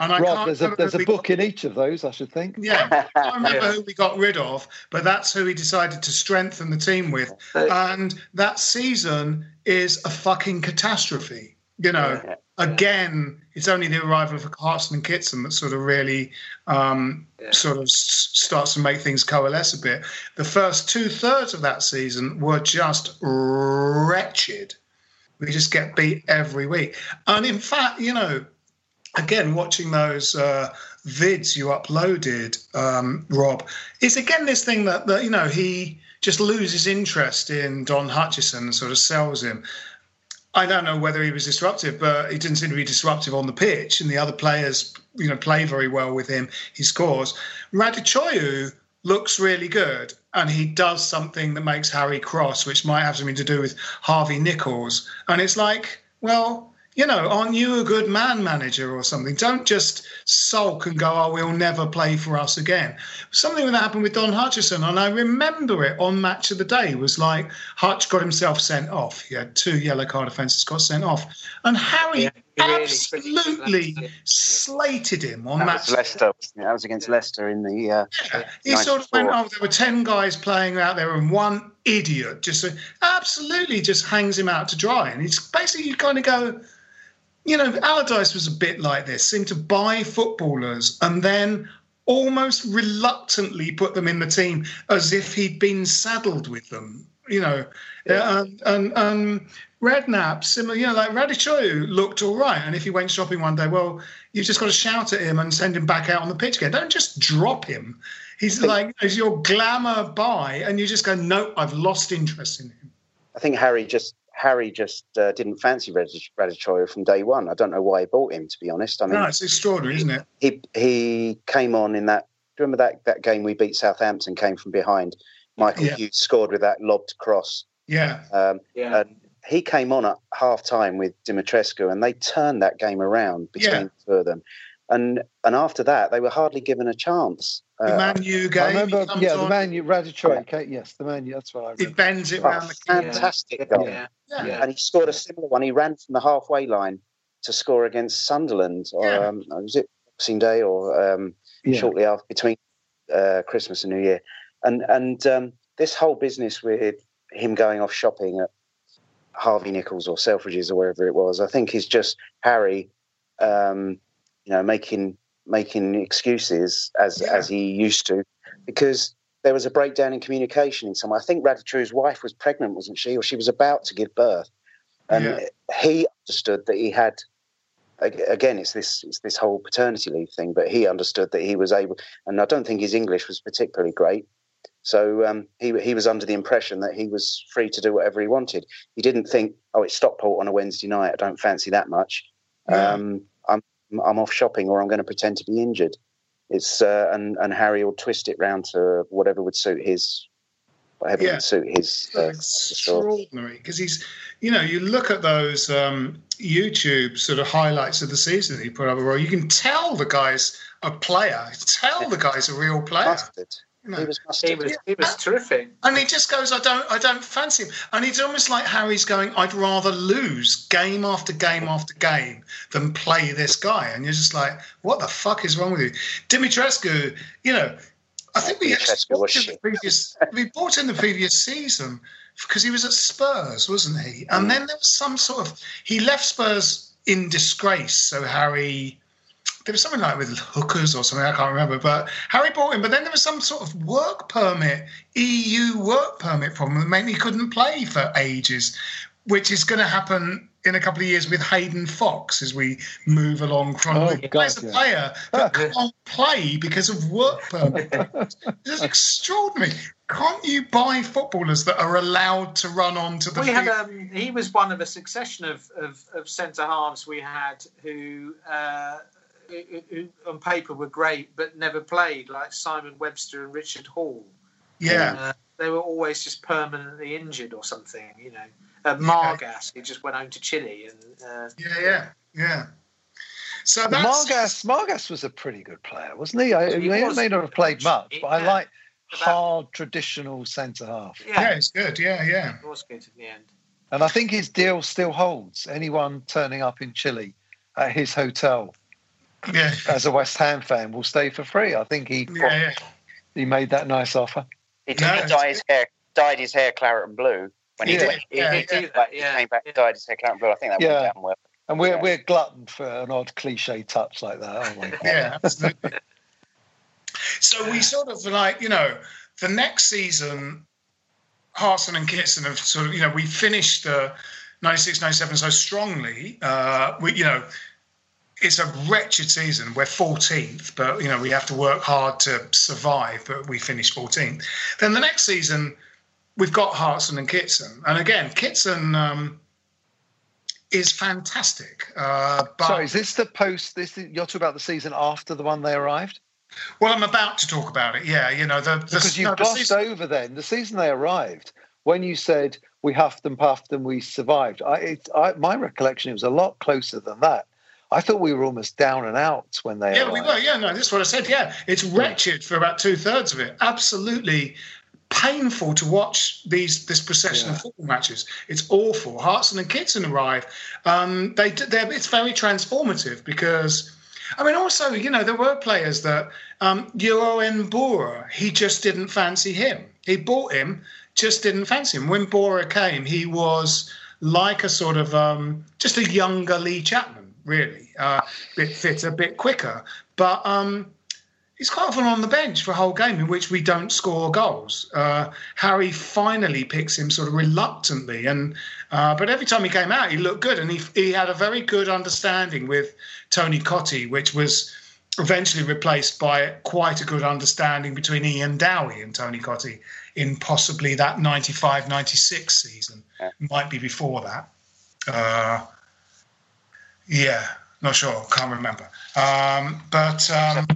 S1: And I
S4: Rob,
S1: can't
S4: there's a there's a book
S1: got-
S4: in each of those, I should think.
S1: yeah, I can't *laughs* remember
S3: Yeah.
S1: who we got rid of, but that's who he decided to strengthen the team with. And that season is a fucking catastrophe. You know,
S2: Yeah.
S1: Again, it's only the arrival of Hartson and Kitson that sort of really um,
S3: Yeah.
S1: sort of s- starts to make things coalesce a bit. The first two thirds of that season were just wretched. We just get beat every week. And in fact, you know, again, watching those uh, vids you uploaded, um, Rob, is again this thing that, that you know he just loses interest in Don Hutchison and sort of sells him. I don't know whether he was disruptive, but he didn't seem to be disruptive on the pitch, and the other players, you know, play very well with him. He scores. Raducioiu looks really good, and he does something that makes Harry cross, which might have something to do with Harvey Nichols. And it's like, well, you know, aren't you a good man manager or something? Don't just sulk and go, oh, we'll never play for us again. Something that happened with Don Hutchison, and I remember it on Match of the Day, was like Hutch got himself sent off. He had two yellow card offences, got sent off. And Harry yeah, absolutely really slated him on
S2: that
S1: Match.
S2: Was Leicester. Yeah, that was against Leicester in the. Uh,
S1: yeah. He sort of went, oh, there were 10 guys playing out there, and one idiot just absolutely just hangs him out to dry. And it's basically, you kind of go, you know, Allardyce was a bit like this, seemed to buy footballers and then almost reluctantly put them in the team as if he'd been saddled with them. You know, yeah. and, and, and Redknapp, similar, you know, like Raducioiu looked all right. And if he went shopping one day, well, you've just got to shout at him and send him back out on the pitch again. Don't just drop him. He's like, he's your glamour buy, and you just go, no, I've lost interest in him.
S2: I think Harry just Harry just uh, didn't fancy Raducioiu from day one. I don't know why he bought him, to be honest. I mean,
S1: no, it's extraordinary, isn't it?
S2: He he came on in that. Do you remember that that game we beat Southampton? Came from behind. Michael yeah. Hughes scored with that lobbed cross.
S1: Yeah,
S2: um, yeah. And he came on at half time with Dumitrescu, and they turned that game around between yeah. the two of them. And and after that, they were hardly given a chance.
S1: The uh, Man U game.
S4: I remember, yeah, the Man U, Radichoy, yeah. yes, the Man U, that's what I remember.
S1: He bends it
S2: oh,
S1: around the
S2: Fantastic yeah. goal. Yeah. yeah. And he scored a similar one. He ran from the halfway line to score against Sunderland. Or, um, was it Boxing Day or um, shortly after, between uh, Christmas and New Year? And, and um, this whole business with him going off shopping at Harvey Nichols or Selfridges or wherever it was, I think is just Harry um, you know, making making excuses as yeah. as he used to, because there was a breakdown in communication in some way. I think Raducioiu's wife was pregnant, wasn't she, or she was about to give birth, and yeah. he understood that he had. Again, it's this it's this whole paternity leave thing, but he understood that he was able, and I don't think his English was particularly great. So um, he he was under the impression that he was free to do whatever he wanted. He didn't think, oh, it's Stockport on a Wednesday night. I don't fancy that much. Yeah. Um, I'm I'm off shopping or I'm going to pretend to be injured. It's uh, and and Harry will twist it round to whatever would suit his whatever yeah. would suit his. Uh,
S1: extraordinary because he's, you know, you look at those um, YouTube sort of highlights of the season that he put up, a where you can tell the guy's a player, tell the guy's a real player.
S2: No. He was
S3: He was, he was terrific.
S1: And he just goes, I don't, I don't fancy him. And it's almost like Harry's going, I'd rather lose game after game after game than play this guy. And you're just like, what the fuck is wrong with you, Dumitrescu? You know, I think we actually bought in the previous, we bought in the previous season because he was at Spurs, wasn't he? And mm. then there was some sort of he left Spurs in disgrace. So Harry there was something like with hookers or something I can't remember. But Harry bought him. But then there was some sort of work permit, EU work permit problem that meant he couldn't play for ages, which is going to happen in a couple of years with Hayden Foxe as we move along chronologically. Oh, There's a player that can't play because of work permit. *laughs* it's extraordinary. Can't you buy footballers that are allowed to run onto the
S3: we
S1: field?
S3: Had, um, he was one of a succession of, of, of centre halves we had who. Uh, who on paper were great but never played, like Simon Webster and Richard Hall.
S1: Yeah. Uh,
S3: they were always just permanently injured or something, you know. Uh, Margas, yeah. he just went home to Chile. and uh,
S1: Yeah, yeah, yeah. So
S4: Margas, Margas was a pretty good player, wasn't he? I, he, may, was, may not have played much, but I like hard traditional centre half.
S1: Yeah. yeah, it's good. Yeah, yeah.
S3: It was good in the end.
S4: And I think his deal still holds. Anyone turning up in Chile at his hotel
S1: yeah.
S4: as a West Ham fan, will stay for free. I think he
S1: yeah, yeah.
S4: he made that nice offer.
S2: He did no, dye his hair, dyed his hair claret and blue when he, yeah, did, he, yeah, he, he, he came back, and dyed his hair claret and blue. I think that went down well.
S4: And we're we're glutton for an odd cliche touch like that, aren't we? *laughs*
S1: yeah, absolutely. so we sort of like you know the next season, Hartson and Kitson have sort of you know we finished the 96, 97 so strongly. Uh, we you know it's a wretched season. We're 14th, but you know we have to work hard to survive. But we finished 14th. Then the next season, we've got Hartson and Kitson, and again, Kitson um, is fantastic. Uh, but
S4: Sorry, is this the post? This you're talking about the season after the one they arrived?
S1: well, I'm about to talk about it. Yeah, you know the, the
S4: Because you
S1: no, the
S4: glossed
S1: season-
S4: over then the season they arrived when you said we huffed and puffed and we survived. I, it, I my recollection it was a lot closer than that. I thought we were almost down and out when they
S1: Yeah,
S4: arrived.
S1: we were. Yeah, no, this is what I said. Yeah, it's wretched for about two thirds of it. Absolutely painful to watch these this procession of football matches. It's awful. Hartson and Kitson arrive. Um, they they're, it's very transformative because. I mean, also, you know, there were players that um, Jeroen Boere, he just didn't fancy him. He bought him, just didn't fancy him. When Boere came, he was like a sort of um, just a younger Lee Chapman, really, uh, bit fitter, bit quicker. But um, he's quite often on the bench for a whole game in which we don't score goals. Uh, Harry finally picks him sort of reluctantly, and uh, but every time he came out, he looked good, and he he had a very good understanding with Tony Cottee, which was eventually replaced by quite a good understanding between Ian Dowie and Tony Cottee in possibly that 95-96 season.
S2: Yeah.
S1: Might be before that. Uh, yeah, not sure, can't remember. Um, but um,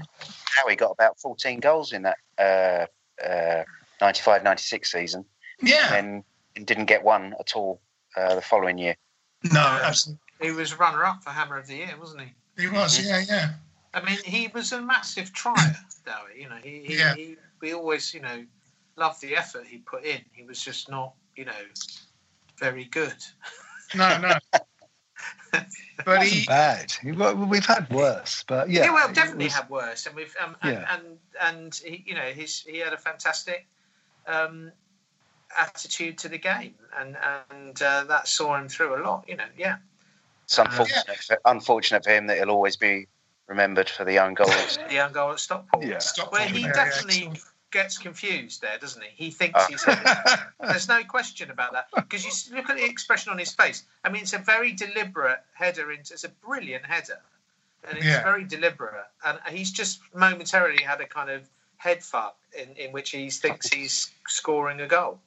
S2: Dowie got about 14 goals in that uh, uh, 95 96 season
S1: yeah,
S2: and, and didn't get one at all uh, the following year.
S1: no, absolutely.
S3: He was runner up for Hammer of the Year, wasn't he?
S1: He was, yeah, yeah.
S3: I mean, he was a massive trier, Dowie. *laughs* You know, he, he,
S1: Yeah.
S3: he we always, you know, loved the effort he put in. He was just not, you know, very good.
S1: No, no. *laughs* *laughs* but he,
S4: Wasn't bad. We- We've had worse, but yeah.
S3: Yeah, well, definitely
S4: was-
S3: had worse, and we've um, and,
S4: Yeah.
S3: and and he, you know, he's he had a fantastic um, attitude to the game, and and uh, that saw him through a lot. You know, yeah.
S2: It's unfortunate, for, unfortunate for him that he'll always be remembered for the young goals. *laughs*
S3: the young goal at Stockport.
S4: Yeah.
S1: Stockport,
S3: Where he
S1: yeah, yeah,
S3: definitely
S1: excellent.
S3: Gets confused there, doesn't he? He thinks
S2: Ah.
S3: he's. There's no question about that because you look at the expression on his face. I mean, it's a very deliberate header. Into, it's a brilliant header, and it's
S1: Yeah.
S3: very deliberate. And he's just momentarily had a kind of head fuck in, in which he thinks he's scoring a goal.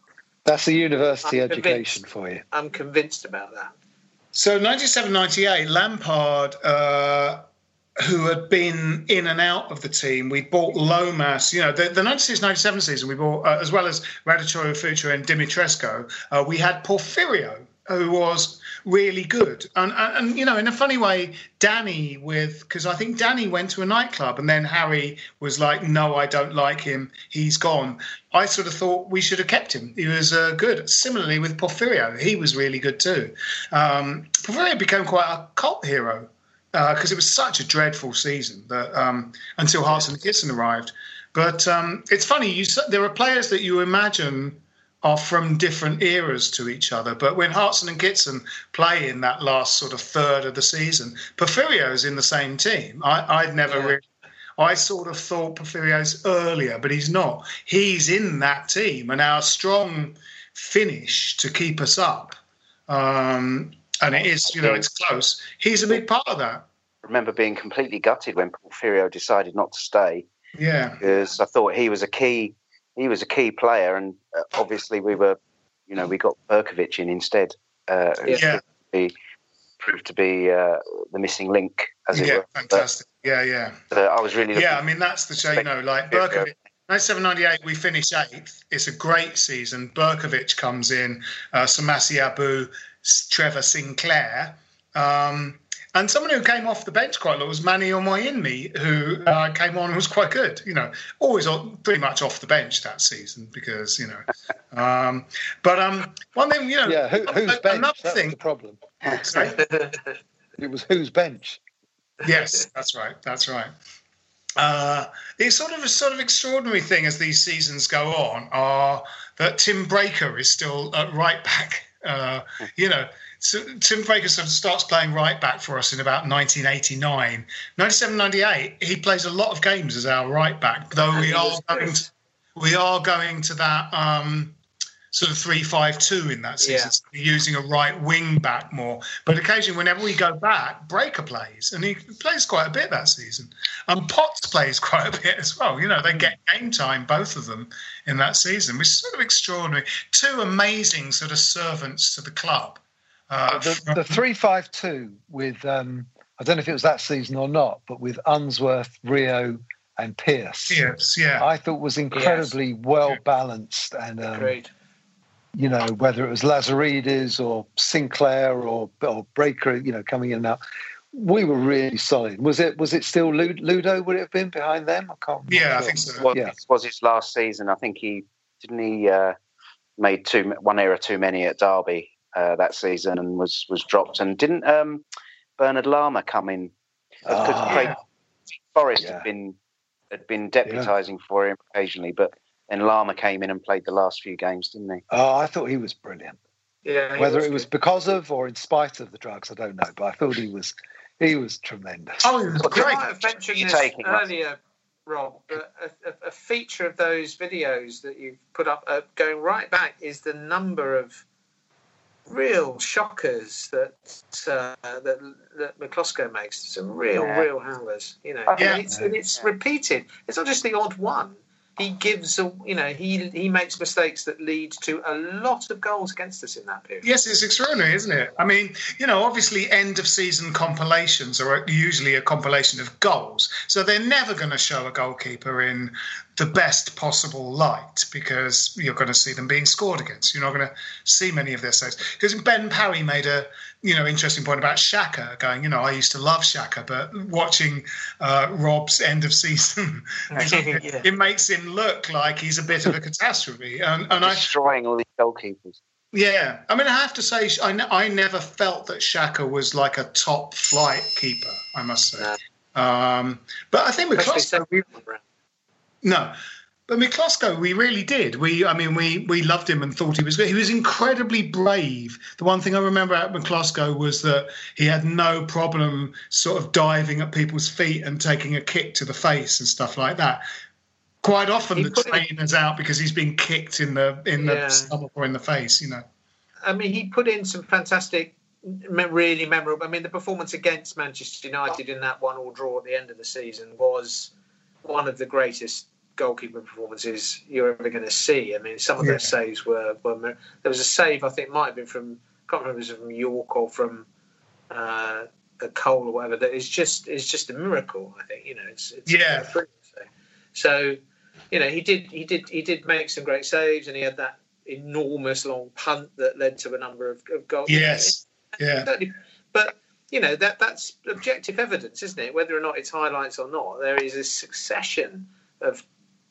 S4: That's a university
S3: I'm
S4: education for you.
S3: I'm convinced about that.
S1: So 97-98, Lampard, uh, who had been in and out of the team, we bought Lomas. You know, the, the 96-97 season, we bought, uh, as well as Raducioiu Futre and Dumitrescu, uh, we had Porfirio, who was really good. And, and, and, you know, in a funny way, Danny with, because I think Danny went to a nightclub and then Harry was like, no, I don't like him. He's gone. I sort of thought we should have kept him. He was uh, good. Similarly with Porfirio, he was really good too. Um, Porfirio became quite a cult hero because it was such a dreadful season that um, until Hartson and Kitson arrived. But um, it's funny, you, there are players that you imagine are from different eras to each other. But when Hartson and Kitson play in that last sort of third of the season, Porfirio's in the same team. I, I'd never
S3: Yeah.
S1: really. I sort of thought Porfirio's earlier, but he's not. He's in that team, and our strong finish to keep us up. Um, and it is, you know, it's close. He's a big part of that.
S2: I remember being completely gutted when Porfirio decided not to stay
S1: Yeah.
S2: because I thought he was a key he was a key player, and uh, obviously we were, you know, we got Berkovic in instead. Uh, who
S1: Yeah.
S2: He proved to be uh, the missing link, as it
S1: Yeah.
S2: were. But,
S1: Fantastic. Yeah. Yeah.
S2: uh, I was really
S1: Yeah, I mean that's the show. You know, like Berkovic. 9798, we finish eighth. It's a great season. Berkovic comes in, uh, Samassi Abou, Trevor Sinclair. Um, and someone who came off the bench quite a lot was Manny Omoyinmi, who uh, came on and was quite good. You know, always on, pretty much off the bench that season because, you know. *laughs* Um, but um, one thing, you know,
S4: Yeah, who, who's
S1: a-
S4: bench?
S1: another
S4: That
S1: thing.
S4: the problem. *laughs* It was whose bench?
S1: Yes, that's right. That's right. Uh, the sort of a sort of extraordinary thing as these seasons go on are that Tim Breacker is still at right back. Uh, you know, so Tim Breacker sort of starts playing right back for us in about 1989. 97, 98, he plays a lot of games as our right back, though we are going to, we are going to that um, sort of three-five-two in that season, yeah. using a right wing back more. But occasionally, whenever we go back, Breacker plays, and he plays quite a bit that season. And Potts plays *laughs* quite a bit as well. You know, they get game time, both of them, in that season, which is sort of extraordinary. Two amazing sort of servants to the club.
S4: Uh, the, the three-five-two with um, I don't know if it was that season or not, but with Unsworth, Rio, and Pearce.
S1: Yes, yeah.
S4: I thought was incredibly yes. well balanced and um, you know whether it was Lazaridis or Sinclair or or Breacker, you know, coming in and out. We were really solid. Was it? Was it still Ludo? Would it have been behind them? I can't.
S1: Yeah, I think so.
S2: Well, yeah. was his last season. I think he didn't he uh, made two one error too many at Derby uh, that season and was was dropped. And didn't um, Bernard Lama come in because oh, Craig yeah. Forrest yeah. had been had been deputising yeah. for him occasionally, but then Lama came in and played the last few games, didn't he?
S4: Oh, I thought he was brilliant. Yeah, whether was it was good. because of or in spite of the drugs, I don't know, but I thought he was he was tremendous.
S1: Oh, he was great.
S3: I might have mentioned this earlier, Rob. A, a, a, feature of those videos that you've put up, uh, going right back, is the number of real shockers that uh, that that Miklosko makes. Some real, yeah. real howlers. You know, yeah. and it's, and it's repeated. It's not just the odd one he gives a you know he he makes mistakes that lead to a lot of goals against us in that period.
S1: Yes, it's extraordinary, isn't it? I mean, you know, obviously end of season compilations are usually a compilation of goals, so they're never going to show a goalkeeper in the best possible light because you're going to see them being scored against. You're not going to see many of their saves. Because Ben Parry made a you know interesting point about Shaka going. You know, I used to love Shaka, but watching uh, Rob's end of season, *laughs* *laughs* yeah. it makes him look like he's a bit of a catastrophe. And, and I
S2: destroying I, all these goalkeepers.
S1: Yeah, I mean, I have to say, I, n- I never felt that Shaka was like a top flight keeper. I must say. No. Um, but I think with Miklosko, no. But Miklosko, we really did. We, I mean, we we loved him and thought he was good. He was incredibly brave. The one thing I remember about Miklosko was that he had no problem sort of diving at people's feet and taking a kick to the face and stuff like that. Quite often, he the trainer's out because he's been kicked in the in the yeah. stomach or in the face. You know.
S3: I mean, he put in some fantastic really memorable. I mean, the performance against Manchester United in that one-all draw at the end of the season was one of the greatest goalkeeper performances you're ever going to see. I mean, some of yeah. those saves were, were, There was a save I think might have been from I can't remember if it was from Yorke or from uh, Cole or whatever. That is just is just a miracle. I think you know it's, it's
S1: yeah.
S3: So, so you know he did he did he did make some great saves and he had that enormous long punt that led to a number of, of goals.
S1: Yes. Yeah.
S3: But you know that that's objective evidence, isn't it? Whether or not it's highlights or not, there is a succession of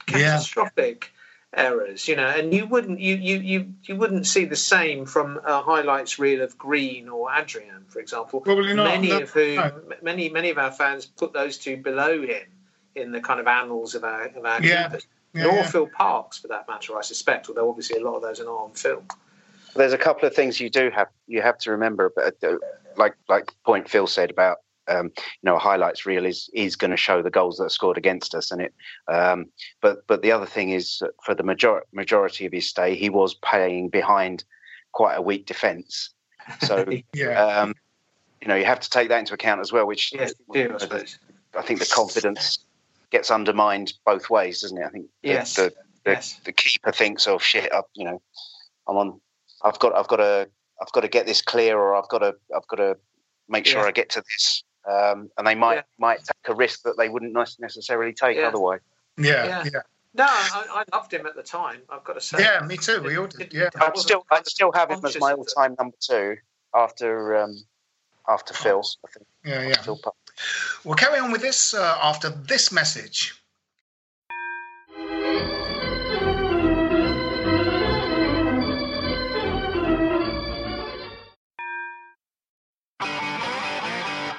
S3: catastrophic yeah. errors. You know, and you wouldn't you, you you you wouldn't see the same from a highlights reel of Green or Adrian, for example.
S1: Probably not.
S3: Many no, of whom no. many many of our fans put those two below him in the kind of annals of our of our yeah. keepers. Yeah, Nor yeah. Phil Parkes, for that matter, I suspect. Although obviously a lot of those are not on film.
S2: There's a couple of things you do have you have to remember, but uh, like like point Phil said about um, you know a highlights reel is is going to show the goals that are scored against us, and it. Um, but but the other thing is for the major- majority of his stay, he was playing behind quite a weak defence. So *laughs* yeah. um, you know you have to take that into account as well. Which
S3: yes, do, I,
S2: I, think the confidence gets undermined both ways, doesn't it? I think
S3: yes.
S2: the the, yes. the keeper thinks, "Oh shit, I, you know, I'm on. I've got I've got to I've got to get this clear, or I've got to I've got to make sure yeah. I get to this um, and they might yeah. might take a risk that they wouldn't necessarily take
S1: yeah.
S2: otherwise.
S1: Yeah, yeah. yeah.
S3: No, I, I, loved him at the time. I've got to say.
S1: Yeah, me too. We all did. Yeah,
S2: I still I still have him as my all-time number two after um, after. Phil. I think.
S1: Yeah, yeah. Phil we'll carry on with this uh, after this message.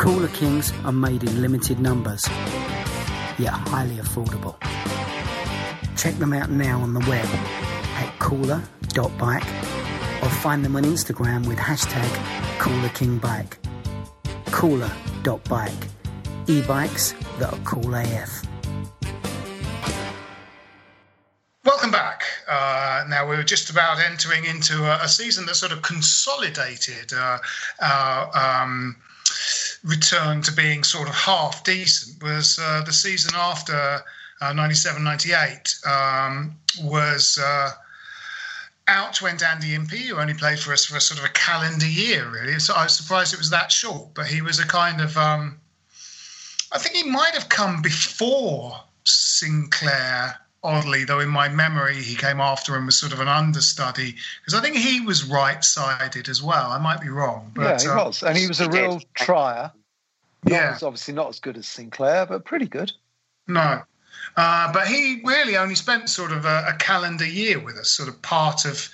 S5: Cooler Kings are made in limited numbers, yet highly affordable. Check them out now on the web at cooler.bike or find them on Instagram with hashtag coolerkingbike. Cooler.bike. E-bikes that are cool AF.
S1: Welcome back. Uh, now we're just about entering into a, a season that sort of consolidated uh, our um, return to being sort of half decent. Was uh, the season after 97-98 uh, um, was uh, out went Andy Impey, who only played for us for a sort of a calendar year, really. So I was surprised it was that short, but he was a kind of. Um, I think he might have come before Sinclair, oddly, though in my memory he came after him as sort of an understudy, because I think he was right sided as well. I might be wrong. But,
S4: yeah, he uh, was. And he was a real did. trier. Not yeah. As, obviously not as good as Sinclair, but pretty good.
S1: No. Uh, but he really only spent sort of a, a, calendar year with us, sort of part of,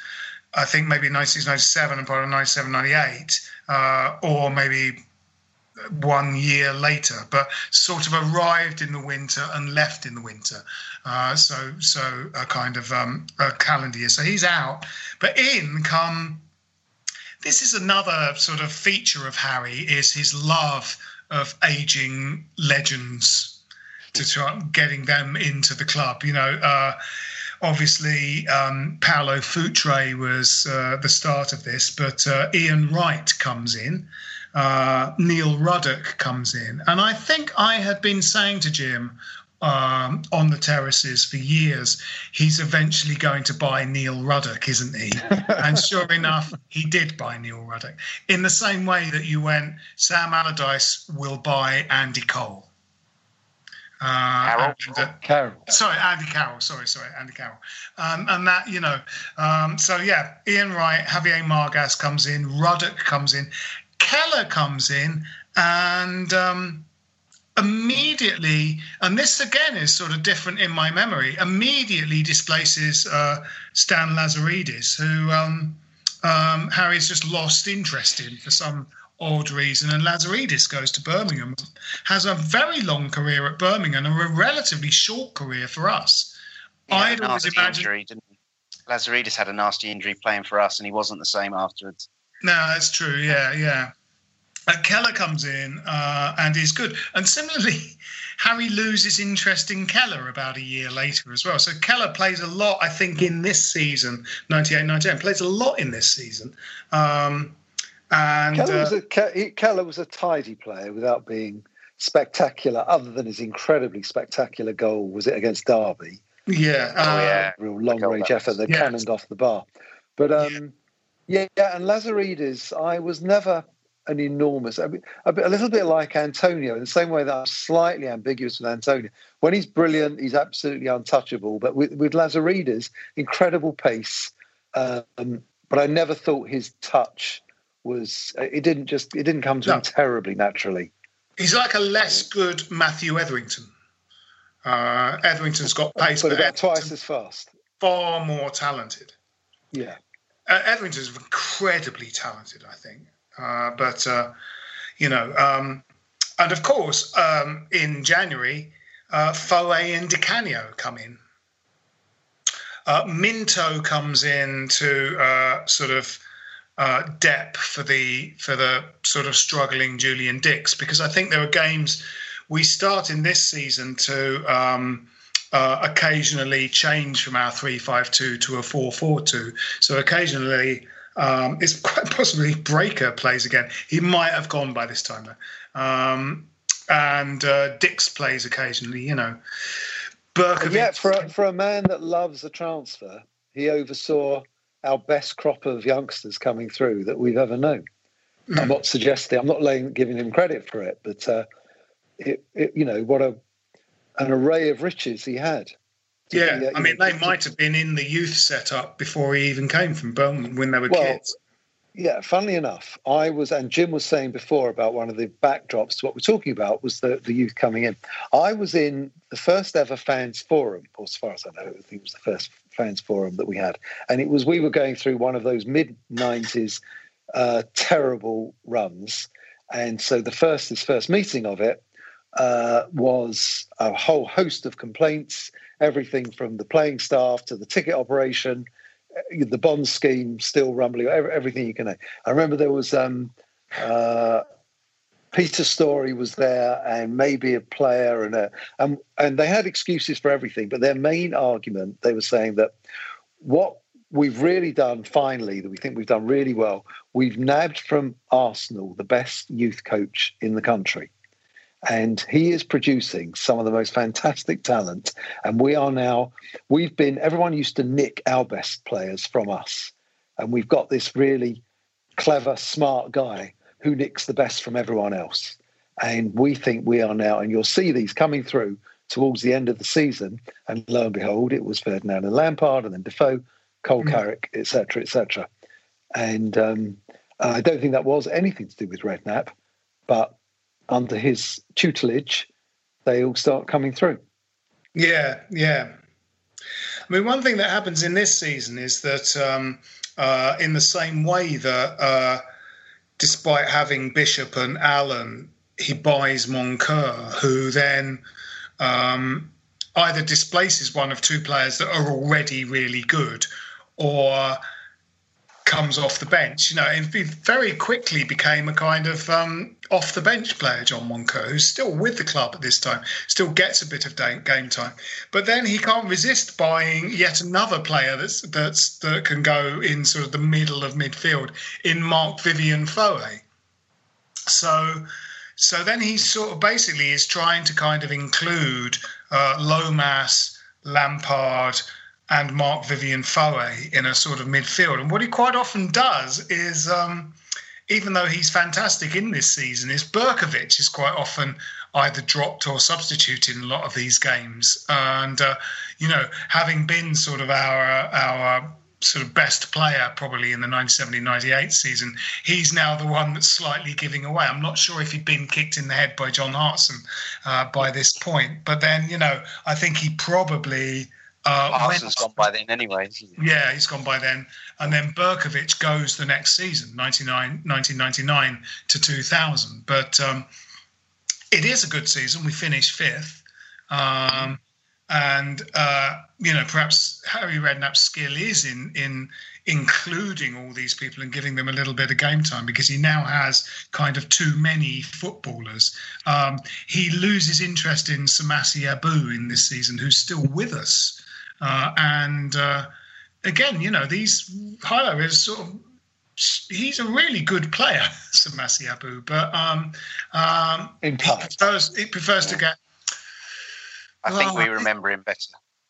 S1: I think maybe 1997 and part of 97, 98, uh, or maybe one year later, but sort of arrived in the winter and left in the winter. Uh, so, so a kind of um, a calendar year. So he's out, but in come. This is another sort of feature of Harry is his love of aging legends to try getting them into the club. You know, uh, obviously um, Paolo Futre was uh, the start of this, but uh, Ian Wright comes in. Uh, Neil Ruddock comes in. And I think I had been saying to Jim um, on the terraces for years, he's eventually going to buy Neil Ruddock, isn't he? *laughs* and sure enough, he did buy Neil Ruddock. In the same way that you went, Sam Allardyce will buy Andy Cole.
S2: Uh, Carroll. And, uh,
S4: Carroll.
S1: Sorry, Andy Carroll. Sorry, sorry, Andy Carroll. Um, and that, you know, um, so yeah, Ian Wright, Javier Margas comes in, Ruddock comes in, Keller comes in, and um, immediately, and this again is sort of different in my memory, immediately displaces uh, Stan Lazaridis, who um, um, Harry's just lost interest in for some odd reason. And Lazaridis goes to Birmingham, has a very long career at Birmingham and a relatively short career for us.
S2: Yeah, I'd always imagined. Injury. Lazaridis had a nasty injury playing for us, and he wasn't the same afterwards.
S1: No, that's true. Yeah, yeah. Uh, Keller comes in uh, and is good. And similarly, *laughs* Harry loses interest in Keller about a year later as well. So Keller plays a lot, I think, in this season, 98 99, plays a lot in this season. Um, and
S4: Keller, was uh, a, Keller was a tidy player without being spectacular, other than his incredibly spectacular goal, was it against Derby?
S1: Yeah.
S2: Uh, oh, yeah.
S4: Real long range effort that cannoned off the bar. But um, yeah. Yeah, and Lazaridis, I was never an enormous, a, a, a, little bit like Antonio, in the same way that I'm slightly ambiguous with Antonio. When he's brilliant, he's absolutely untouchable. But with, with Lazaridis, incredible pace. Um, but I never thought his touch was. It didn't just. It didn't come to no. him terribly naturally.
S1: He's like a less good Matthew Etherington. Uh, Etherington's got pace,
S4: but, but about twice as fast.
S1: Far more talented.
S4: Yeah.
S1: Uh, Etherington's incredibly talented, I think. Uh, but uh, you know, um, and of course, um, in January, uh, Foe and Di Canio come in. Uh, Minto comes in to uh, sort of uh, for the for the sort of struggling Julian Dicks because I think there are games we start in this season to um, uh, occasionally change from our three five two to a four four two. So occasionally um, it's *laughs* quite possibly Breacker plays again. He might have gone by this time though. Um, and uh, Dicks plays occasionally, you know. Berkovic.
S4: Yeah, for a, for a man that loves a transfer, he oversaw our best crop of youngsters coming through that we've ever known. Mm. I'm not suggesting, I'm not laying, giving him credit for it, but uh, it, it, you know what a an array of riches he had.
S1: Yeah, I mean, they might have been in the youth setup before he even came from Birmingham when they were well, kids.
S4: Yeah, funnily enough, I was, and Jim was saying before about one of the backdrops to what we're talking about was the, the youth coming in. I was in the first ever fans forum, or as far as I know, I think it was the first fans forum that we had. And it was, we were going through one of those mid 90s uh, terrible runs. And so the first, this first meeting of it uh, was a whole host of complaints, everything from the playing staff to the ticket operation the bond scheme still rumbling, everything you can. I remember there was um, uh, Peter Storrie was there, and maybe a player, and a, and and they had excuses for everything. But their main argument, they were saying that what we've really done finally, that we think we've done really well, we've nabbed from Arsenal the best youth coach in the country and he is producing some of the most fantastic talent. And we are now, we've been, everyone used to nick our best players from us. And we've got this really clever, smart guy who nicks the best from everyone else. And we think we are now, and you'll see these coming through towards the end of the season. And lo and behold, it was Ferdinand and Lampard, and then Defoe, Cole mm. Carrick, etc., etc. And um, I don't think that was anything to do with Redknapp, but under his tutelage, they all start coming through.
S1: Yeah, yeah. I mean, one thing that happens in this season is that, um, uh, in the same way that, uh, despite having Bishop and Allen, he buys Moncur, who then um, either displaces one of two players that are already really good, or comes off the bench. You know, and very quickly became a kind of um, off the bench player, John Moncur, who's still with the club at this time, still gets a bit of game time. But then he can't resist buying yet another player that's that's that can go in sort of the middle of midfield in Mark Vivian Foé. So. So then he sort of basically is trying to kind of include uh, Lomas, Lampard, and Mark Vivian Foé in a sort of midfield. And what he quite often does is, um, even though he's fantastic in this season, is Berkovic is quite often either dropped or substituted in a lot of these games. And uh, you know, having been sort of our our sort of best player probably in the 1970-98 season, he's now the one that's slightly giving away. I'm not sure if he'd been kicked in the head by John Hartson uh, by this point, but then you know, I think he probably
S2: uh, Arson's gone by then anyway.
S1: Yeah, he's gone by then. And then Berkovic goes the next season, 1999 to 2000. But um, it is a good season. We finished fifth. Um, and, uh, you know, perhaps Harry Redknapp's skill is in, in including all these people and giving them a little bit of game time because he now has kind of too many footballers. Um, he loses interest in Samassi Abou in this season, who's still with us. Uh, and uh, again, you know, these Hilo is sort of he's a really good player, *laughs* Samassi Abou, but um, um, he prefers, he prefers to get.
S2: I think we remember him better.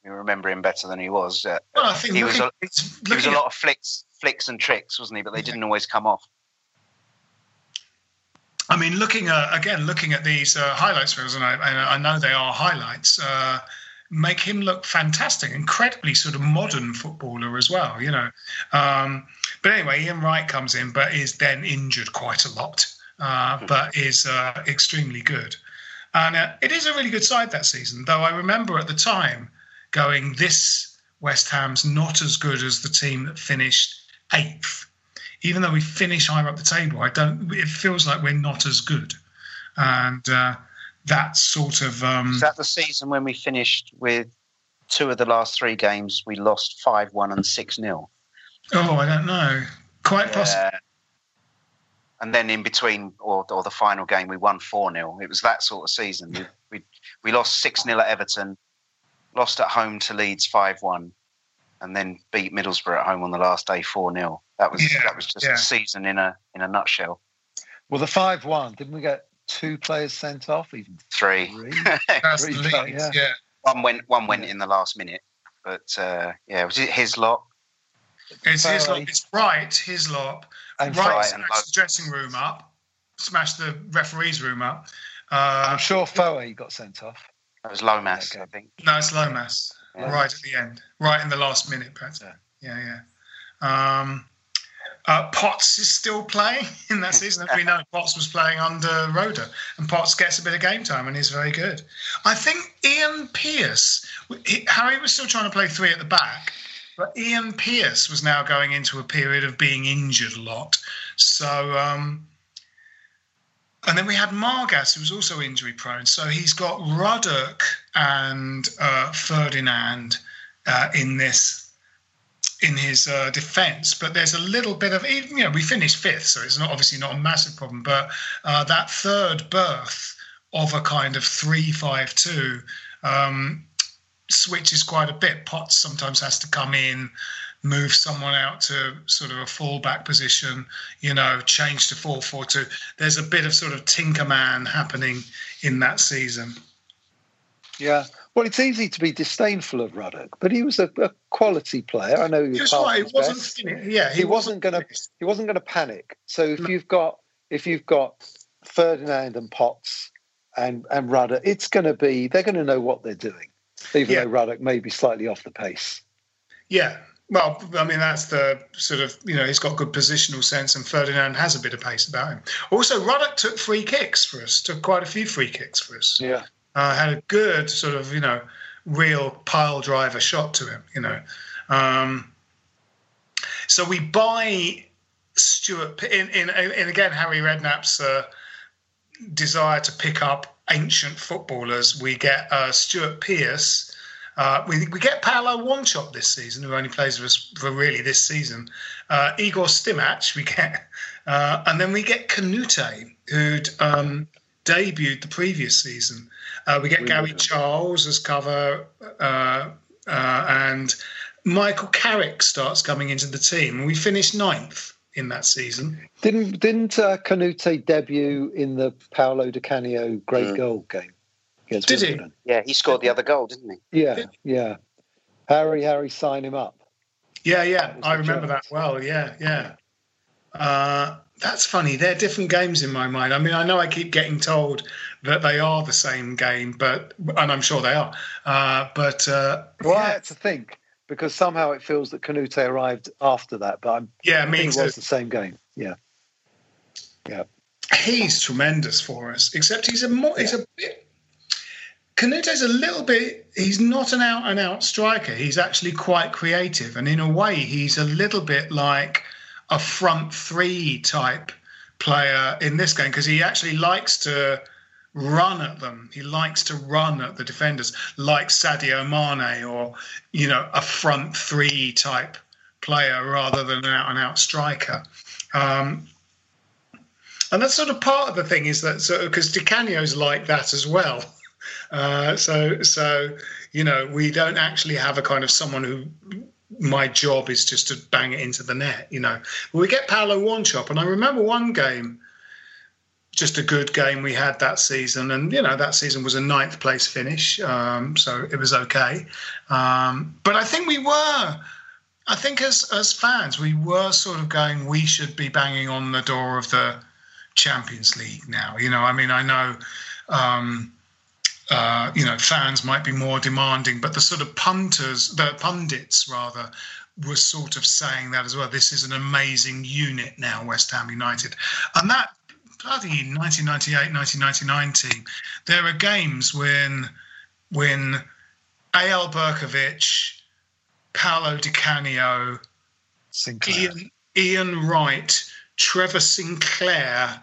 S2: We remember him better than he was. Uh,
S1: well, I think
S2: he was. A, he was a lot of flicks, flicks and tricks, wasn't he? But they didn't always come off.
S1: I mean, looking at again, looking at these uh, highlights reels, and I, I, know they are highlights. Uh, make him look fantastic, incredibly sort of modern footballer as well, you know. Um, but anyway, Ian Wright comes in, but is then injured quite a lot, uh, hmm. but is uh, extremely good. And uh, it is a really good side that season, though I remember at the time going, this West Ham's not as good as the team that finished eighth. Even though we finish higher up the table, I don't. It feels like we're not as good, and uh, that sort of. Um,
S2: Is that the season when we finished with two of the last three games? We lost five one and six 0
S1: Oh, I don't know. Quite yeah. possible.
S2: And then in between, or, or the final game, we won four 0 It was that sort of season. We we, we lost six 0 at Everton, lost at home to Leeds five one, and then beat Middlesbrough at home on the last day four 0 That was yeah, that was just yeah. a season in a in a nutshell.
S4: Well, the five one didn't we get two players sent off, even
S2: three.
S1: Three, *laughs* three yeah. yeah.
S2: One went. One went in the last minute, but uh, yeah, was it Hislop?
S1: It's Hislop. It's right. Hislop. And right. Smashed the dressing room up. Smashed the referee's room up.
S4: Uh, I'm sure Foé got sent off.
S2: It was Lomas, okay. I think.
S1: No, it's Lomas. Yeah. Right at the end, right in the last minute, perhaps. Yeah, yeah. yeah. Um, Uh, Potts is still playing *laughs* in that season. We know, Potts was playing under Roeder, and Potts gets a bit of game time and he's very good. I think Ian Pearce, Harry was still trying to play three at the back, but Ian Pearce was now going into a period of being injured a lot. So, um, and then we had Margas, who was also injury prone. So he's got Ruddock and uh, Ferdinand uh, in this in his uh, defence, but there's a little bit of even you know we finished fifth, so it's not obviously not a massive problem. But uh, that third berth of a kind of three-five-two um, switches quite a bit. Potts sometimes has to come in, move someone out to sort of a fallback position, you know, change to four-four-two. There's a bit of sort of Tinkerman happening in that season.
S4: Yeah, well, it's easy to be disdainful of Ruddock, but he was a, a quality player. I know he was
S1: right. It wasn't. Yeah,
S4: he, he wasn't, wasn't going to. He wasn't going to panic. So if no. you've got if you've got Ferdinand and Potts and and Ruddock, it's going to be they're going to know what they're doing, even yeah. though Ruddock may be slightly off the pace.
S1: Yeah. Well, I mean, that's the sort of, you know, he's got good positional sense, and Ferdinand has a bit of pace about him. Also, Ruddock took free kicks for us, took quite a few free kicks for us.
S4: Yeah
S1: uh, had a good sort of you know real pile driver shot to him. You know, um, so we buy Stuart in in, in again Harry Redknapp's uh, desire to pick up ancient footballers. We get uh, Stuart Pearce. Uh, we, we get Paulo Wanchope this season, who only plays for for really this season. Uh, Igor Stimac, we get, uh, and then we get Kanouté, who'd um, debuted the previous season. Uh, we get Gary Charles as cover, uh, uh, and Michael Carrick starts coming into the team. We finished ninth in that season.
S4: Didn't didn't uh, Kanouté debut in the Paolo Di Canio great mm. goal game?
S1: Did Wimbledon?
S2: he? Yeah, he scored the other goal, didn't he?
S4: Yeah, yeah. Harry Harry sign him up.
S1: Yeah, yeah, I remember that well. Yeah, yeah. Uh, that's funny. They're different games in my mind. I mean, I know I keep getting told that they are the same game, but and I'm sure they are. Uh, but uh,
S4: well, yeah. I had to think because somehow it feels that Kanouté arrived after that, but I'm,
S1: yeah,
S4: I
S1: mean,
S4: it was the same game. Yeah, yeah.
S1: He's tremendous for us, except he's a more yeah. he's a bit. Kanouté's a little bit. He's not an out and out striker. He's actually quite creative, and in a way, he's a little bit like a front three type player in this game because he actually likes to run at them. He likes to run at the defenders, like Sadio Mane or you know a front three type player rather than an out and out striker. Um, and that's sort of part of the thing is that so because Di Canio's like that as well. *laughs* Uh, so so you know we don't actually have a kind of someone who my job is just to bang it into the net, you know. We get Paulo Wanchope, and I remember one game, just a good game we had that season, and you know that season was a ninth place finish, um, so it was okay. Um, but I think we were, I think as as fans, we were sort of going, we should be banging on the door of the Champions League now. You know, I mean, I know. Um, uh, you know, fans might be more demanding, but the sort of punters, the pundits rather, were sort of saying that as well. This is an amazing unit now, West Ham United. And that bloody 1998 1999 team, there are games when, when Eyal Berkovic, Paolo Di Canio, Ian, Ian Wright, Trevor Sinclair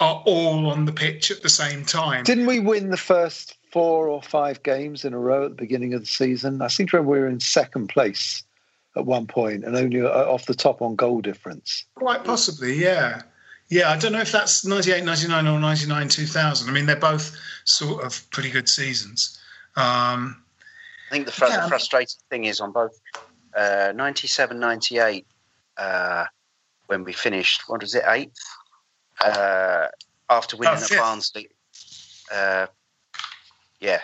S1: are all on the pitch at the same time.
S4: Didn't we win the first four or five games in a row at the beginning of the season. I seem to remember we were in second place at one point and only uh, off the top on goal difference.
S1: Quite possibly, yeah. Yeah, I don't know if that's 98 99 or 99 2000. I mean, they're both sort of pretty good seasons. Um,
S2: I think the, fr- yeah. the, frustrating thing is on both uh, 97 98, uh, when we finished, what was it, eighth? Uh, after winning oh, at Barnsley. Uh, yeah.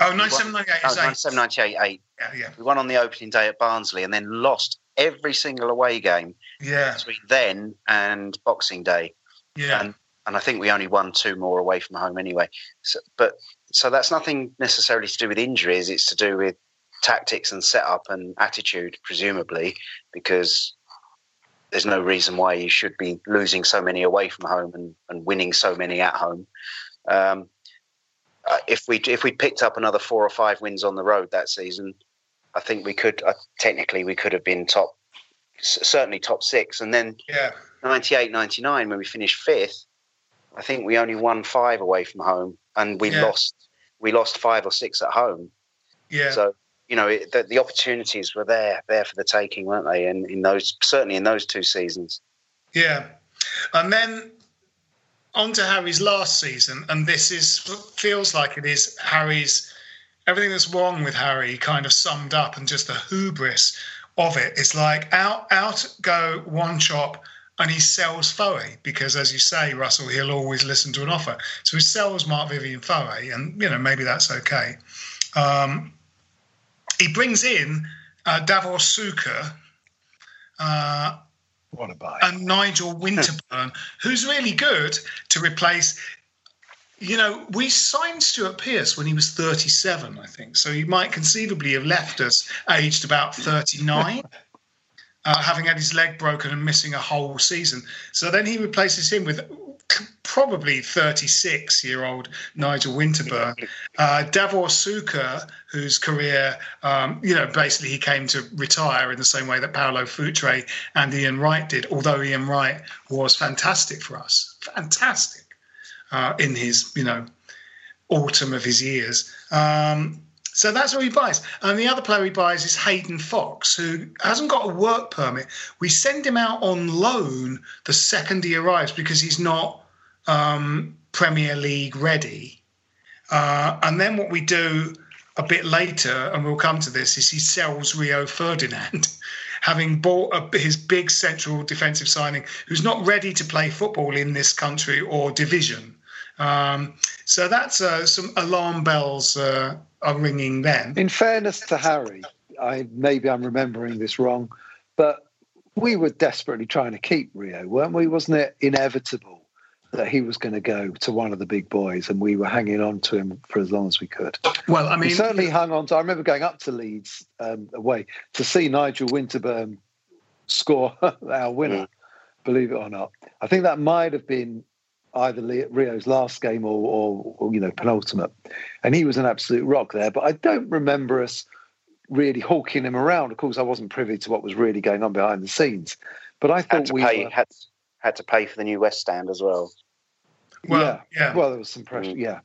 S1: Oh, 9798
S2: 8. Yeah, yeah. We won on the opening day at Barnsley and then lost every single away game
S1: yeah.
S2: between then and Boxing Day.
S1: Yeah.
S2: And, and I think we only won two more away from home anyway. So, but so that's nothing necessarily to do with injuries. It's to do with tactics and setup and attitude, presumably, because there's no reason why you should be losing so many away from home and, and winning so many at home. Um, uh, if we if we picked up another four or five wins on the road that season, I think we could uh, technically we could have been top, certainly top six. And then
S1: yeah.
S2: 98, 99, when we finished fifth, I think we only won five away from home, and we
S1: Yeah.
S2: lost we lost five or six at home.
S1: Yeah.
S2: So you know it, the, the opportunities were there there for the taking, weren't they? And in those certainly in those two seasons.
S1: Yeah. And then on to Harry's last season, and this is feels like it is Harry's everything that's wrong with Harry kind of summed up and just the hubris of it. It's like out out go Wanchope and he sells Foé because as you say, Russell, he'll always listen to an offer. So he sells Marc-Vivien Foé, and you know, maybe that's okay. Um, he brings in uh, Davor Suker, uh,
S4: What a buy.
S1: and Nigel Winterburn, who's really good to replace. You know, we signed Stuart Pearce when he was 37, I think. So he might conceivably have left us aged about 39, *laughs* uh, having had his leg broken and missing a whole season. So then he replaces him with probably 36 year old Nigel Winterburn. Uh, Davor Suker, whose career, um, you know, basically he came to retire in the same way that Paolo Futre and Ian Wright did, although Ian Wright was fantastic for us. Fantastic uh, in his, you know, autumn of his years. Um, so that's who he buys. And the other player he buys is Hayden Foxe, who hasn't got a work permit. We send him out on loan the second he arrives because he's not um, Premier League ready. Uh, and then what we do a bit later, and we'll come to this, is he sells Rio Ferdinand, *laughs* having bought a, his big central defensive signing, who's not ready to play football in this country or division. Um, so that's uh, some alarm bells uh, are ringing then.
S4: In fairness to Harry, I maybe I'm remembering this wrong, but we were desperately trying to keep Rio, weren't we? Wasn't it inevitable that he was going to go to one of the big boys, and we were hanging on to him for as long as we could?
S1: Well, I
S4: we
S1: mean,
S4: certainly hung on to. I remember going up to Leeds um, away to see Nigel Winterburn score *laughs* our winner. Believe it or not, I think that might have been either Rio's last game or, or, or you know penultimate, and he was an absolute rock there. But I don't remember us really hawking him around. Of course, I wasn't privy to what was really going on behind the scenes, but I thought
S2: to
S4: we
S2: pay
S4: were.
S2: had had to pay for the new West Stand as well.
S1: Well,
S4: yeah,
S1: yeah.
S4: Well, there was some pressure. Yeah,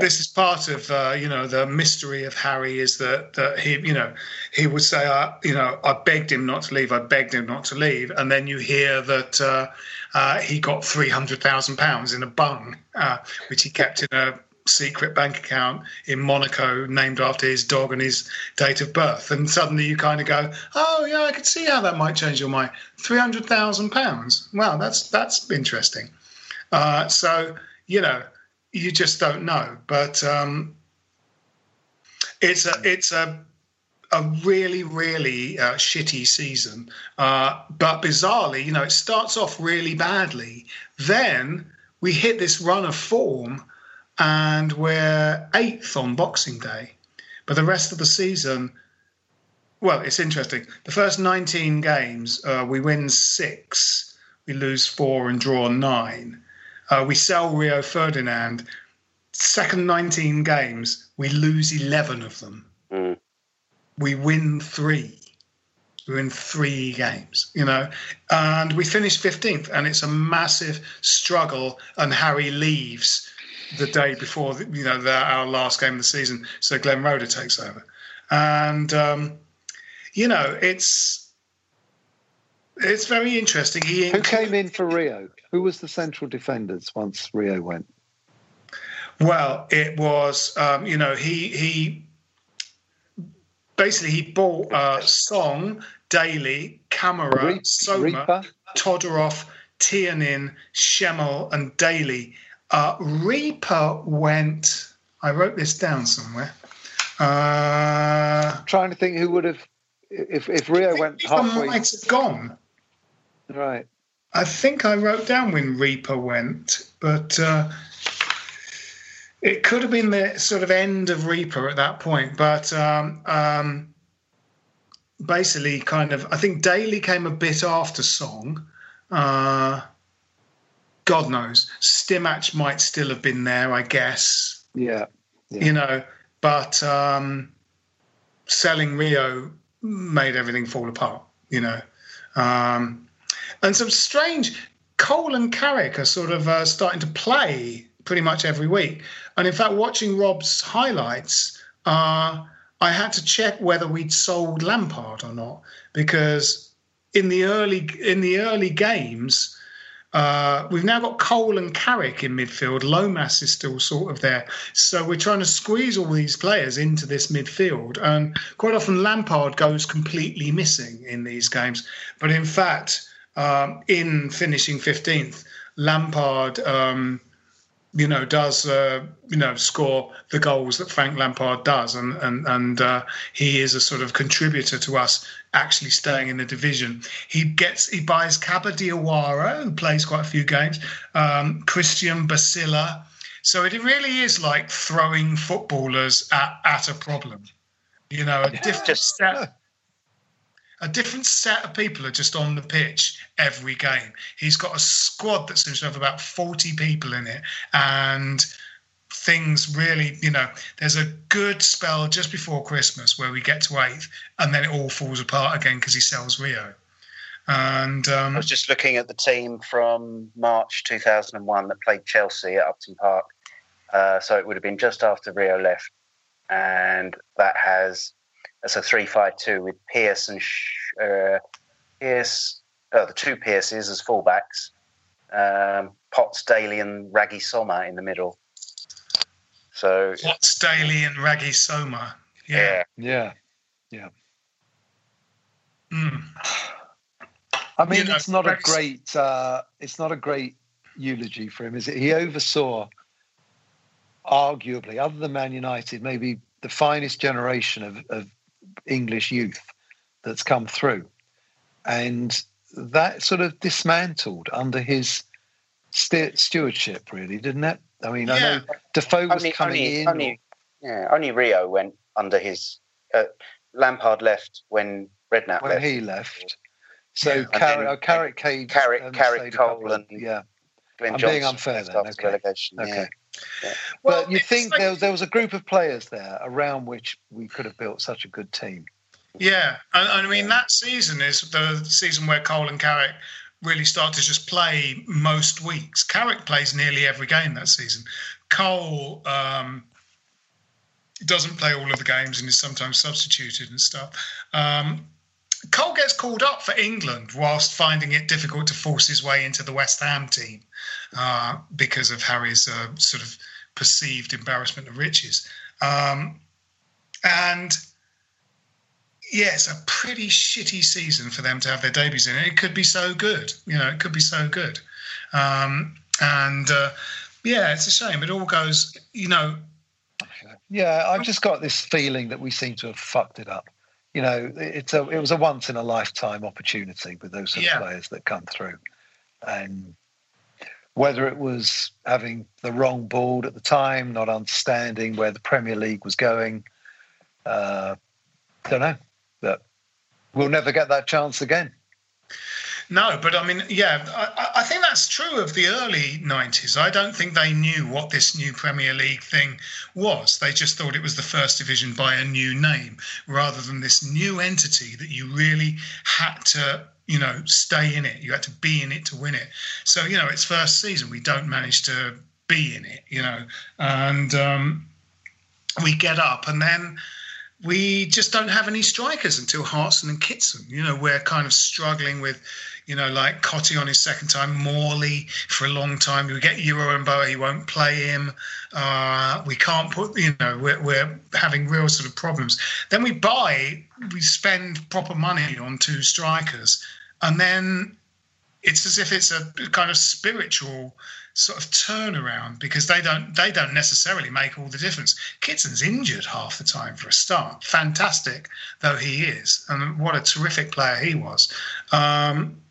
S1: this is part of uh, you know the mystery of Harry is that that he you know he would say uh, you know I begged him not to leave I begged him not to leave and then you hear that uh, uh, he got three hundred thousand pounds in a bung uh, which he kept in a secret bank account in Monaco named after his dog and his date of birth. And suddenly you kind of go oh yeah I could see how that might change your mind. Three hundred thousand pounds? Wow that's that's interesting uh, so you know you just don't know. But um, it's a it's a a really really uh, shitty season. Uh, but bizarrely, you know, it starts off really badly. Then we hit this run of form, and we're eighth on Boxing Day. But the rest of the season. Well, it's interesting. The first 19 games, uh, we win six, we lose four, and draw nine. Uh, we sell Rio Ferdinand. Second 19 games, we lose 11 of them.
S2: Mm.
S1: We win three. We win three games, you know, and we finish 15th, and it's a massive struggle. And Harry leaves the day before, the, you know, the, our last game of the season, so Glenn Roeder takes over, and um, you know, it's it's very interesting. He
S4: who came in for Rio? Who was the central defenders once Rio went?
S1: Well, it was, um, you know, he he basically he bought uh, Song, Dailly, Camara,
S4: Reap-
S1: Soma,
S4: Repka?
S1: Todorov, Tihinen, Schemmel, and Dailly. Uh, Repka went. I wrote this down somewhere. Uh,
S4: trying to think who would have if if Rio went halfway.
S1: might have gone.
S4: Right.
S1: I think I wrote down when Repka went, but uh, it could have been the sort of end of Repka at that point. But um, um, basically, kind of, I think Dailly came a bit after Song, Uh, God knows. Stimac might still have been there, I guess.
S4: Yeah. yeah.
S1: You know, but um, selling Rio made everything fall apart, you know. Um, and some strange. Cole and Carrick are sort of uh, starting to play pretty much every week. And in fact, watching Rob's highlights, uh, I had to check whether we'd sold Lampard or not because in the early in the early games, uh, we've now got Cole and Carrick in midfield. Lomas is still sort of there. So we're trying to squeeze all these players into this midfield. And quite often Lampard goes completely missing in these games. But in fact, um, in finishing 15th, Lampard. Um, you know, does uh, you know score the goals that Frank Lampard does, and and and uh, he is a sort of contributor to us actually staying in the division. He gets he buys Kaba Diawara, who plays quite a few games, um, Christian Bassila. So it really is like throwing footballers at, at a problem. You know, a different set, a different set of people are just on the pitch every game. He's got a squad that seems to have about 40 people in it. And things really, you know, there's a good spell just before Christmas where we get to eighth and then it all falls apart again because he sells Rio. And um,
S2: I was just looking at the team from March 2001 that played Chelsea at Upton Park. Uh, so it would have been just after Rio left. And that has it's a three-five-two with Pearce and uh, Pearce, uh, the two Pearces as fullbacks, um, Potts, Dailly, and Raggy Soma in the middle. So
S1: Potts, Dailly, and Raggy Soma. Yeah,
S4: yeah, yeah.
S1: Mm.
S4: I mean,
S1: You know,
S4: it's not a great. Uh, it's not a great eulogy for him, is it? He oversaw, arguably, other than Man United, maybe the finest generation of, of English youth that's come through, and that sort of dismantled under his st- stewardship, really, didn't it? I mean, I know Defoe was
S2: only,
S4: coming
S2: only,
S4: in.
S2: only, yeah, only Rio went under his. Uh, Lampard left when Redknapp
S4: when
S2: left.
S4: he left. So
S1: Yeah.
S4: Carrick, oh, Carrick, Cage,
S2: Carrick- Carrick,
S4: stayed a couple
S2: Cole and-
S4: yeah.
S2: Glenn
S4: I'm
S2: Johnson
S4: being unfair
S2: left
S4: then,
S2: after
S4: okay.
S2: relegation.
S4: Okay.
S2: Yeah.
S1: Well,
S4: but you think
S1: like-
S4: there, was, there was a group of players there around which we could have built such a good team.
S1: Yeah, and, and I mean that season is the season where Cole and Carrick really start to just play most weeks. Carrick plays nearly every game that season. Cole um, doesn't play all of the games and is sometimes substituted and stuff. Um, Cole gets called up for England whilst finding it difficult to force his way into the West Ham team uh, because of Harry's uh, sort of perceived embarrassment of riches. Um, and it's a pretty shitty season for them to have their debuts in. It could be so good, you know, it could be so good. Um, and uh, yeah, it's a shame. It all goes, you know,
S4: Yeah, I've just got this feeling that we seem to have fucked it up. You know, it's a it was a once in a lifetime opportunity with those sort
S1: Yeah.
S4: of players that come through, and whether it was having the wrong board at the time, not understanding where the Premier League was going, uh, don't know. But we'll never get that chance again.
S1: No, but I mean, yeah, I, I think that's true of the early 90s. I don't think they knew what this new Premier League thing was. They just thought it was the first division by a new name rather than this new entity that you really had to, you know, stay in it. You had to be in it to win it. So, you know, it's first season. We don't manage to be in it, you know, and um, we get up and then we just don't have any strikers until Hartson and Kitson. You know, we're kind of struggling with, you know, like Cottee on his second time, Morley for a long time. We get Jeroen Boere, he won't play him. Uh, we can't put, you know, we're, we're having real sort of problems. Then we buy, we spend proper money on two strikers, and then it's as if it's a kind of spiritual sort of turnaround because they don't they don't necessarily make all the difference. Kitson's injured half the time for a start. Fantastic though he is, and what a terrific player he was. Um,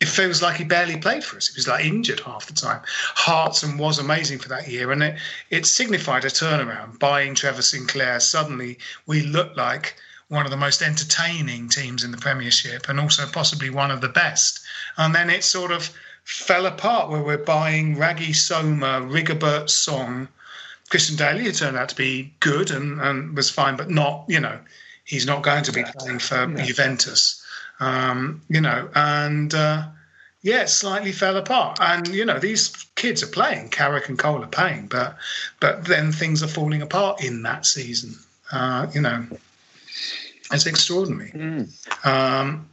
S1: it feels like he barely played for us. He was like injured half the time. Hartson was amazing for that year, and it, it signified a turnaround. Buying Trevor Sinclair, suddenly we looked like one of the most entertaining teams in the Premiership and also possibly one of the best. And then it sort of fell apart where we're buying Raggy Soma, Rigobert Song. Christian Dailly turned out to be good and, and was fine, but not, you know, he's not going to be playing for Juventus. Um, you know, and uh, yeah, it slightly fell apart. And you know, these kids are playing. Carrick and Cole are playing, but but then things are falling apart in that season. Uh, you know, it's extraordinary. Mm. Um,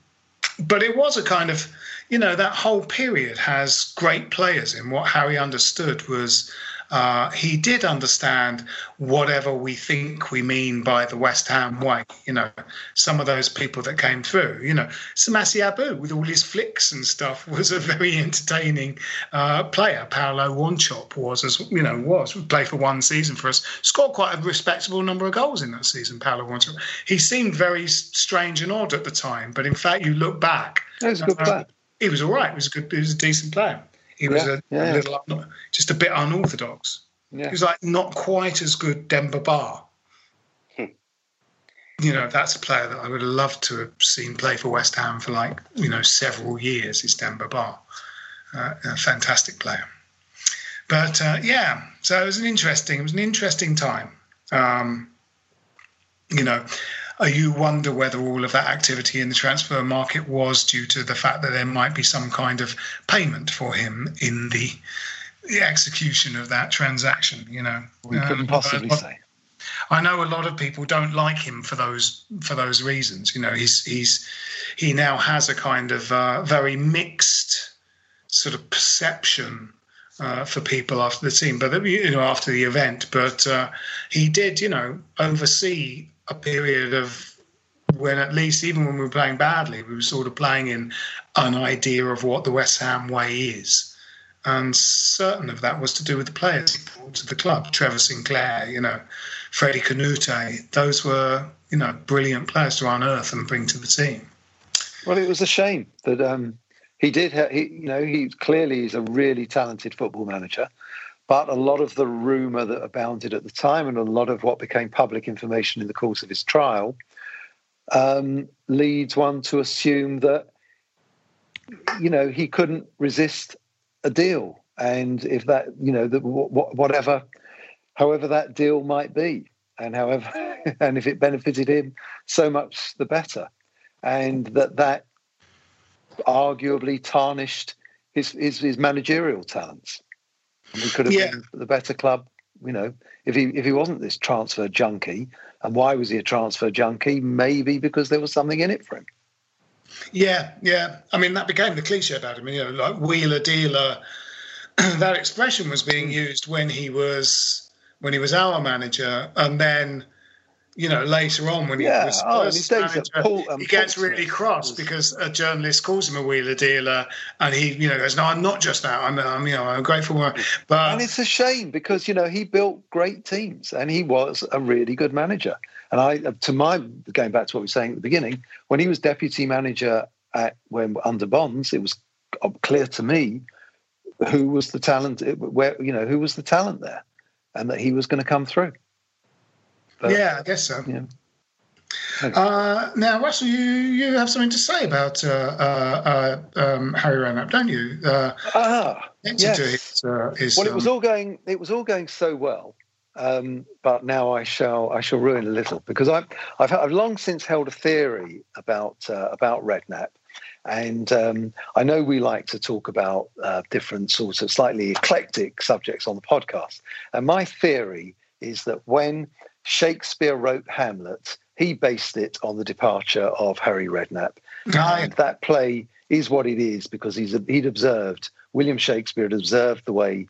S1: but it was a kind of, you know, that whole period has great players in. What Harry understood was uh, he did understand whatever we think we mean by the West Ham way. You know, some of those people that came through. You know, Samassi Abou with all his flicks and stuff *laughs* was a very entertaining uh, player. Paulo Wanchope was, as you know, was played for one season for us. Scored quite a respectable number of goals in that season. Paulo Wanchope. He seemed very strange and odd at the time, but in fact, you look back.
S4: He was a good uh, player.
S1: He was all right. He was a good. He was a decent player. He was yeah, a, yeah, little, just a bit unorthodox. Yeah. He was like not quite as good Demba Ba. Hmm. You know, that's a player that I would have loved to have seen play for West Ham for like, you know, several years is Demba Ba. Uh, a fantastic player. But uh, yeah, so it was an interesting, it was an interesting time. Um, you know, you wonder whether all of that activity in the transfer market was due to the fact that there might be some kind of payment for him in the, the execution of that transaction. You know,
S4: we couldn't um, possibly uh, say.
S1: I know a lot of people don't like him for those for those reasons. You know, he's he's he now has a kind of uh, very mixed sort of perception uh, for people after the team, but you know after the event. But uh, he did, you know, oversee a period of when at least even when we were playing badly, we were sort of playing in an idea of what the West Ham way is. And certain of that was to do with the players brought to the club. Trevor Sinclair, you know, Freddie Kanouté, those were, you know, brilliant players to unearth and bring to the team.
S4: Well, it was a shame that um, he did. He, you know, he clearly is a really talented football manager, but a lot of the rumour that abounded at the time and a lot of what became public information in the course of his trial um, leads one to assume that, you know, he couldn't resist a deal. And if that, you know, that whatever, however that deal might be, and however, *laughs* and if it benefited him, so much the better. And that that arguably tarnished his, his, his managerial talents. We could have yeah. been the better club, you know, if he if he wasn't this transfer junkie. And why was he a transfer junkie? Maybe because there was something in it for him.
S1: Yeah, yeah. I mean, that became the cliche about him. You know, like wheeler dealer. *clears throat* that expression was being used when he was when he was our manager, and then you know, later on when yeah. he was oh, first manager, Paul, um, he gets really cross because a journalist calls him a wheeler dealer, and he, you know, goes, "No, I'm not just that. I'm, I'm you know, I'm grateful." But
S4: and it's a shame because you know he built great teams and he was a really good manager. And I, to my going back to what we were saying at the beginning, when he was deputy manager at when under Bonds, it was clear to me who was the talent, where you know who was the talent there, and that he was going to come through.
S1: But, yeah, I guess so. Yeah. Uh, now, Russell, you, you have something to say about uh, uh, uh um, Harry Redknapp, don't you? Uh,
S4: ah, yes. His, uh, his, well, it was um, all going. It was all going so well, um, but now I shall I shall ruin a little because I've I've, I've long since held a theory about about Redknapp, and um, I know we like to talk about different sorts of slightly eclectic subjects on the podcast, and my theory is that when Shakespeare wrote Hamlet. He based it on the departure of Harry Redknapp. And that play is what it is because he's he'd observed William Shakespeare had observed the way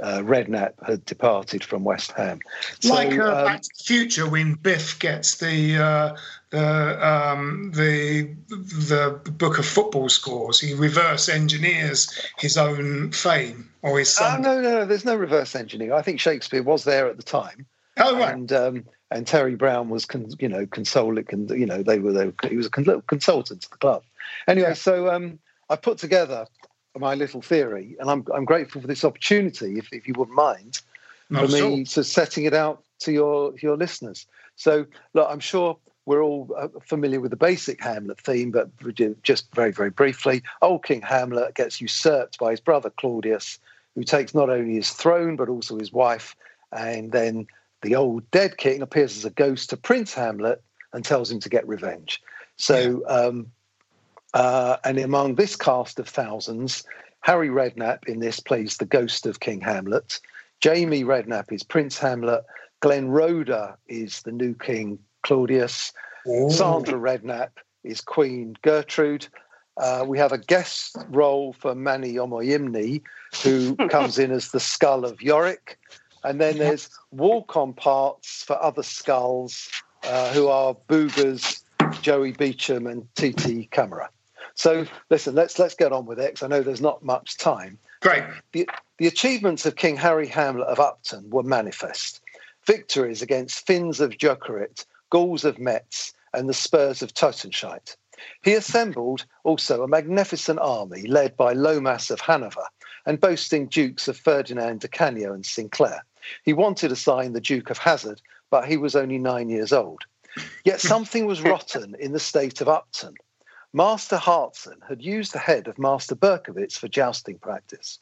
S4: uh, Redknapp had departed from West Ham.
S1: Like so, uh, um, Back to the Future when Biff gets the uh, the um, the the book of football scores, he reverse engineers his own fame or his son.
S4: no, no, no. There's no reverse engineering. I think Shakespeare was there at the time
S1: Oh right.
S4: And um, and Terry Brown was, con- you know, consoling, con- you know, they were, they were, he was a con- consultant to the club. Anyway, yeah. so um, I put together my little theory, and I'm I'm grateful for this opportunity, if, if you wouldn't mind, for me to setting it out to your your listeners. So look, I'm sure we're all uh, familiar with the basic Hamlet theme, but just very, very briefly, old King Hamlet gets usurped by his brother Claudius, who takes not only his throne but also his wife. And then the old dead king appears as a ghost to Prince Hamlet and tells him to get revenge. So, um, uh, and among this cast of thousands, Harry Redknapp in this plays the ghost of King Hamlet. Jamie Redknapp is Prince Hamlet. Glenn Roeder is the new King Claudius. Ooh. Sandra Redknapp is Queen Gertrude. Uh, we have a guest role for Manny Omoyinmi, who *laughs* comes in as the skull of Yorick. And then there's walk on parts for other skulls, uh, who are Boogers, Joey Beauchamp, and Titi Camara. So listen, let's let's get on with it. Because I know there's not much time.
S1: Great.
S4: The, the achievements of King Harry Hamlet of Upton were manifest. Victories against Finns of Jokerit, Gauls of Metz, and the Spurs of Totenscheit. He assembled also a magnificent army led by Lomas of Hanover and boasting dukes of Ferdinand Di Canio and Sinclair. He wanted to sign the Duke of Hazard, but he was only nine years old. Yet *laughs* something was rotten in the state of Upton. Master Hartson had used the head of Master Berkovic for jousting practice.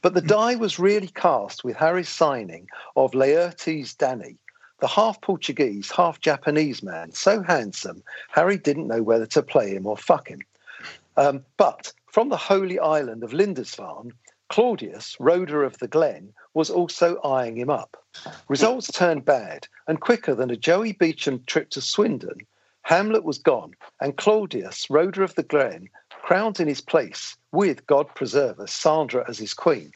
S4: But the die was really cast with Harry's signing of Laertes Danny, the half Portuguese, half Japanese man, so handsome, Harry didn't know whether to play him or fuck him. Um, but from the holy island of Lindisfarne, Claudius, Roeder of the Glen, was also eyeing him up. Results turned bad, and quicker than a Joey Beauchamp trip to Swindon, Hamlet was gone, and Claudius, Roeder of the Glen, crowned in his place, with God preserve us, Sandra as his queen.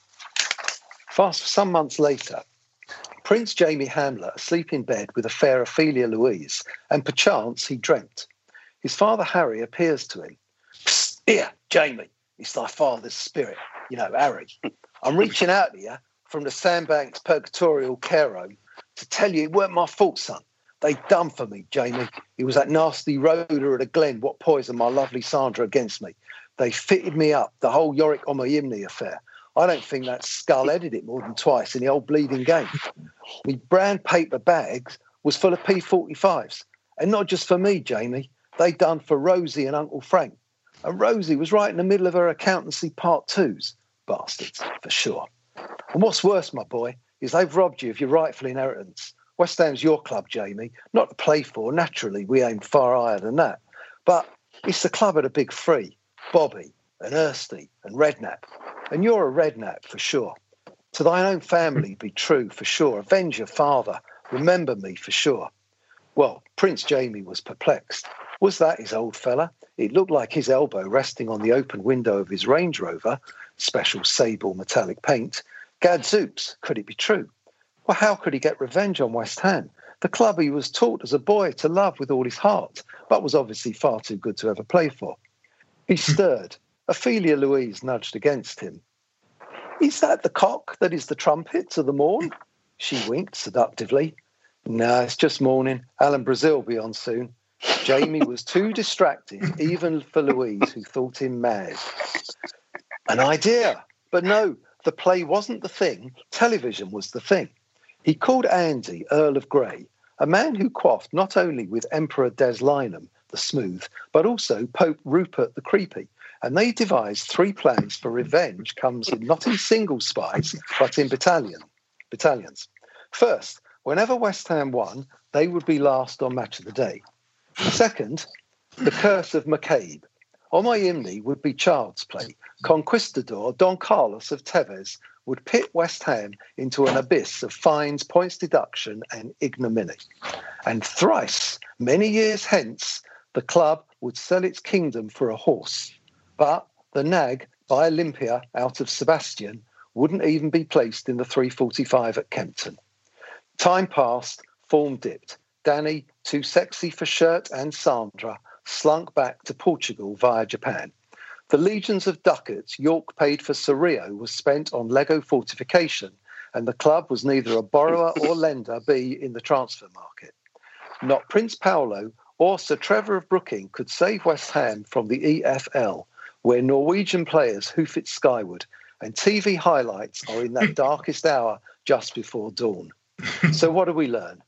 S4: Fast some months later, Prince Jamie Hamlet asleep in bed with a fair Ophelia Louise, and perchance he dreamt. His father Harry appears to him. Here, Jamie, it's thy father's spirit, you know, Harry. I'm reaching out to you from the Sandbanks Purgatorial Care Home to tell you it weren't my fault, son. They done for me, Jamie. It was that nasty Roeder at the Glen what poisoned my lovely Sandra against me. They fitted me up, the whole Yorick Yimney affair. I don't think that skull headed it more than twice in the old bleeding game. My brown paper bags was full of P45s. And not just for me, Jamie. They done for Rosie and Uncle Frank. And Rosie was right in the middle of her accountancy part twos. Bastards, for sure. And what's worse, my boy, is they've robbed you of your rightful inheritance. West Ham's your club, Jamie, not to play for. Naturally, we aim far higher than that. But it's the club of the big three Bobby and Ersty and Redknapp. And you're a Redknapp for sure. To thine own family be true for sure. Avenge your father. Remember me for sure. Well, Prince Jamie was perplexed. Was that his old fella? It looked like his elbow resting on the open window of his Range Rover, special sable metallic paint. Gadzooks, could it be true? Well, how could he get revenge on West Ham? The club he was taught as a boy to love with all his heart, but was obviously far too good to ever play for. He hmm. stirred. Ophelia Louise nudged against him. Is that the cock that is the trumpet to the morn? She winked seductively. No, it's just morning. Alan Brazil will be on soon. Jamie was too *laughs* distracted, even for Louise, who thought him mad. An idea. But no, the play wasn't the thing, television was the thing. He called Andy Earl of Grey, a man who quaffed not only with Emperor Deslinum, the smooth, but also Pope Rupert the creepy. And they devised three plans for revenge comes in not in single spies, but in battalion, battalions. First, whenever West Ham won, they would be last on match of the day. Second, the curse of McCabe. On my hymne would be child's play. Conquistador Don Carlos of Tevez would pit West Ham into an abyss of fines, points deduction, and ignominy. And thrice, many years hence, the club would sell its kingdom for a horse. But the nag by Olympia out of Sebastian wouldn't even be placed in the 345 at Kempton. Time passed, form dipped. Danny, too sexy for shirt, and Sandra slunk back to Portugal via Japan. The legions of ducats York paid for Serio was spent on Lego fortification, and the club was neither a borrower *laughs* or lender be in the transfer market. Not Prince Paolo or Sir Trevor of Brooking could save West Ham from the EFL, where Norwegian players hoof it skyward, and TV highlights are in that *laughs* darkest hour just before dawn. So, what do we learn?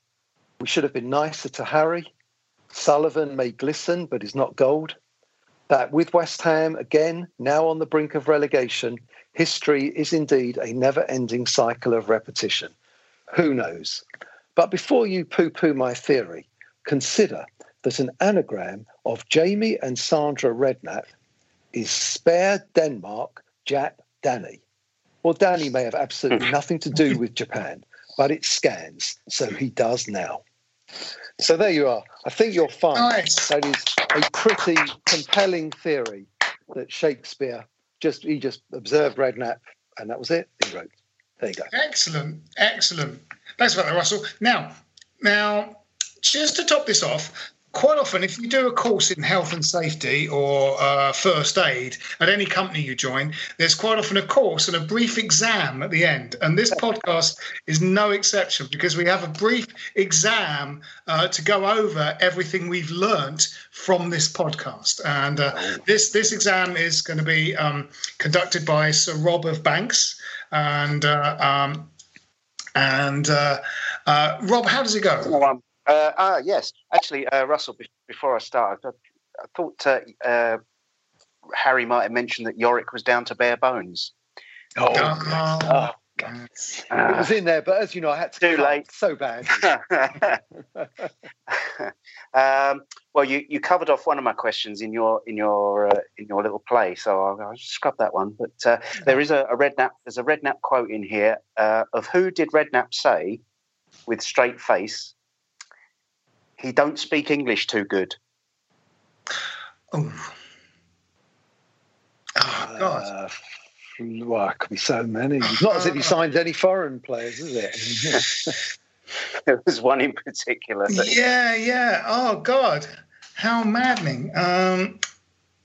S4: We should have been nicer to Harry, Sullivan may glisten, but is not gold. That with West Ham, again, now on the brink of relegation, history is indeed a never ending cycle of repetition. Who knows? But before you poo poo my theory, consider that an anagram of Jamie and Sandra Redknapp is spare Denmark, Jap Danny. Well, Danny may have absolutely *laughs* nothing to do with Japan, but it scans, so he does now. So there you are. I think you'll find
S1: Nice.
S4: that is a pretty compelling theory that Shakespeare just he just observed Redknapp and that was it. He wrote. There you go.
S1: Excellent, excellent. Thanks for that, Russell. Now, now, just to top this off, quite often, if you do a course in health and safety or uh, first aid at any company you join, there's quite often a course and a brief exam at the end. And this podcast is no exception because we have a brief exam uh, to go over everything we've learnt from this podcast. And uh, this this exam is going to be um, conducted by Sir Rob of Banks. And uh, um, and uh, uh, Rob, how does it go?
S2: Oh, um, uh, ah, yes. Actually, uh, Russell, be- before I start, I, I thought uh, uh, Harry might have mentioned that Yorick was down to bare bones.
S4: Oh,
S1: Uh,
S4: it
S2: Uh,
S4: was in there, but as you know, I had to
S2: Too
S4: cut
S2: late.
S4: so bad. *laughs*
S2: um, well, you, you covered off one of my questions in your in your uh, in your little play, so I'll, I'll scrub that one. But uh, there is a, a Redknapp. There's a Redknapp quote in here uh, of who did Redknapp say, with straight face, he don't speak English too good.
S1: oh. Oh, God.
S4: Uh, well, it could be so many. It's *laughs* not as if he signed any foreign players, is it? *laughs*
S2: there was one in particular. That,
S1: Yeah, yeah. Oh, God. How maddening. Um,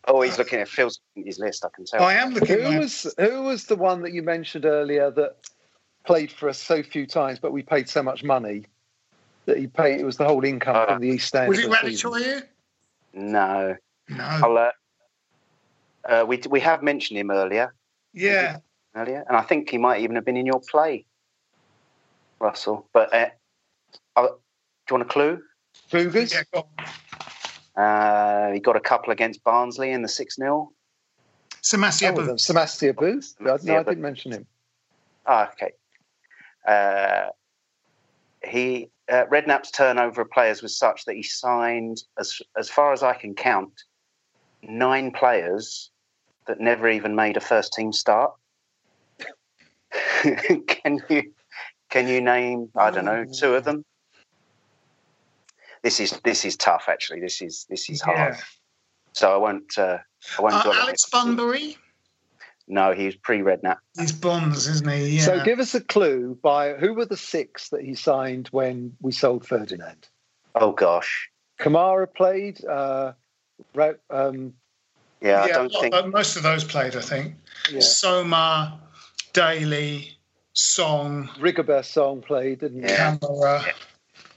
S2: Oh, he's looking at Phil's his list. I can tell.
S1: I am looking
S4: who
S1: at
S4: was who was the one that you mentioned earlier that played for us so few times, but we paid so much money that he paid? It was the whole income
S2: Uh,
S4: from the East End.
S1: Was it
S4: for the
S2: No,
S1: No.
S2: I'll, uh, uh, we we have mentioned him earlier.
S1: Yeah.
S2: earlier, and I think he might even have been in your play, Russell. But uh, uh, do you want a clue?
S4: Boogers?
S1: Yeah, go on.
S2: Uh, he got a couple against Barnsley in the six 0
S1: Samassi
S4: Oh,
S1: Booth.
S4: them. Samassi Booth? No, I didn't mention him.
S2: Ah, okay. Uh, he uh, Redknapp's turnover of players was such that he signed, as as far as I can count, nine players that never even made a first team start. *laughs* can you can you name I don't know two of them? This is this is tough actually. This is this is hard.
S1: Yeah.
S2: So I won't uh, I won't.
S1: Uh, Alex. Bunbury.
S2: No, he was pre Redknapp.
S1: He's Bonds, isn't he? Yeah.
S4: So give us a clue by who were the six that he signed when we sold Ferdinand?
S2: Oh gosh,
S4: Camara played. Uh, Ra- um,
S2: yeah, I
S1: yeah,
S2: don't think.
S1: uh, most of those played, I think.
S4: yeah.
S1: Soma, Dailly, Song,
S4: Rigobert song played, didn't he?
S2: Yeah.
S1: Camara.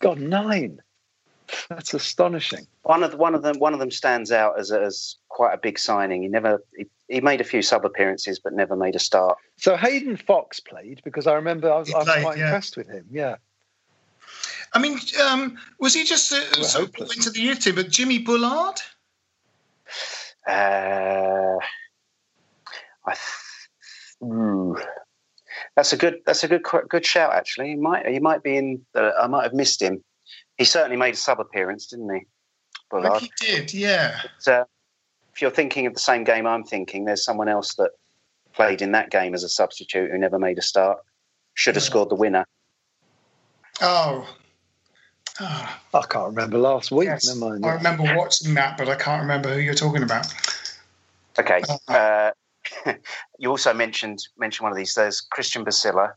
S4: God, nine. That's astonishing.
S2: One of the, one of them one of them stands out as as quite a big signing. He never he, he made a few sub appearances, but never made a start.
S4: So Hayden Foxe played because I remember I was,
S1: He
S4: I was quite
S1: yeah.
S4: impressed with him. Yeah.
S1: I mean, um, was he just uh,
S4: We're
S1: sort of
S4: hopeless.
S1: went to the youth team? But Jimmy Bullard?
S2: Uh, I th- ooh. that's a good that's a good good shout actually. He might he might be in. The, I might have missed him. He certainly made a sub appearance, didn't he?
S1: Like
S2: Bullard.
S1: he did, yeah.
S2: But, uh, if you're thinking of the same game I'm thinking, there's someone else that played in that game as a substitute who never made a start. Should have scored the winner.
S1: Oh. Ah,
S4: I can't remember last week.
S1: yes.
S4: Never mind.
S1: I remember watching that, but I can't remember who you're talking about.
S2: Okay.
S1: Uh,
S2: Uh, *laughs* you also mentioned mentioned one of these. There's Christian Bassila,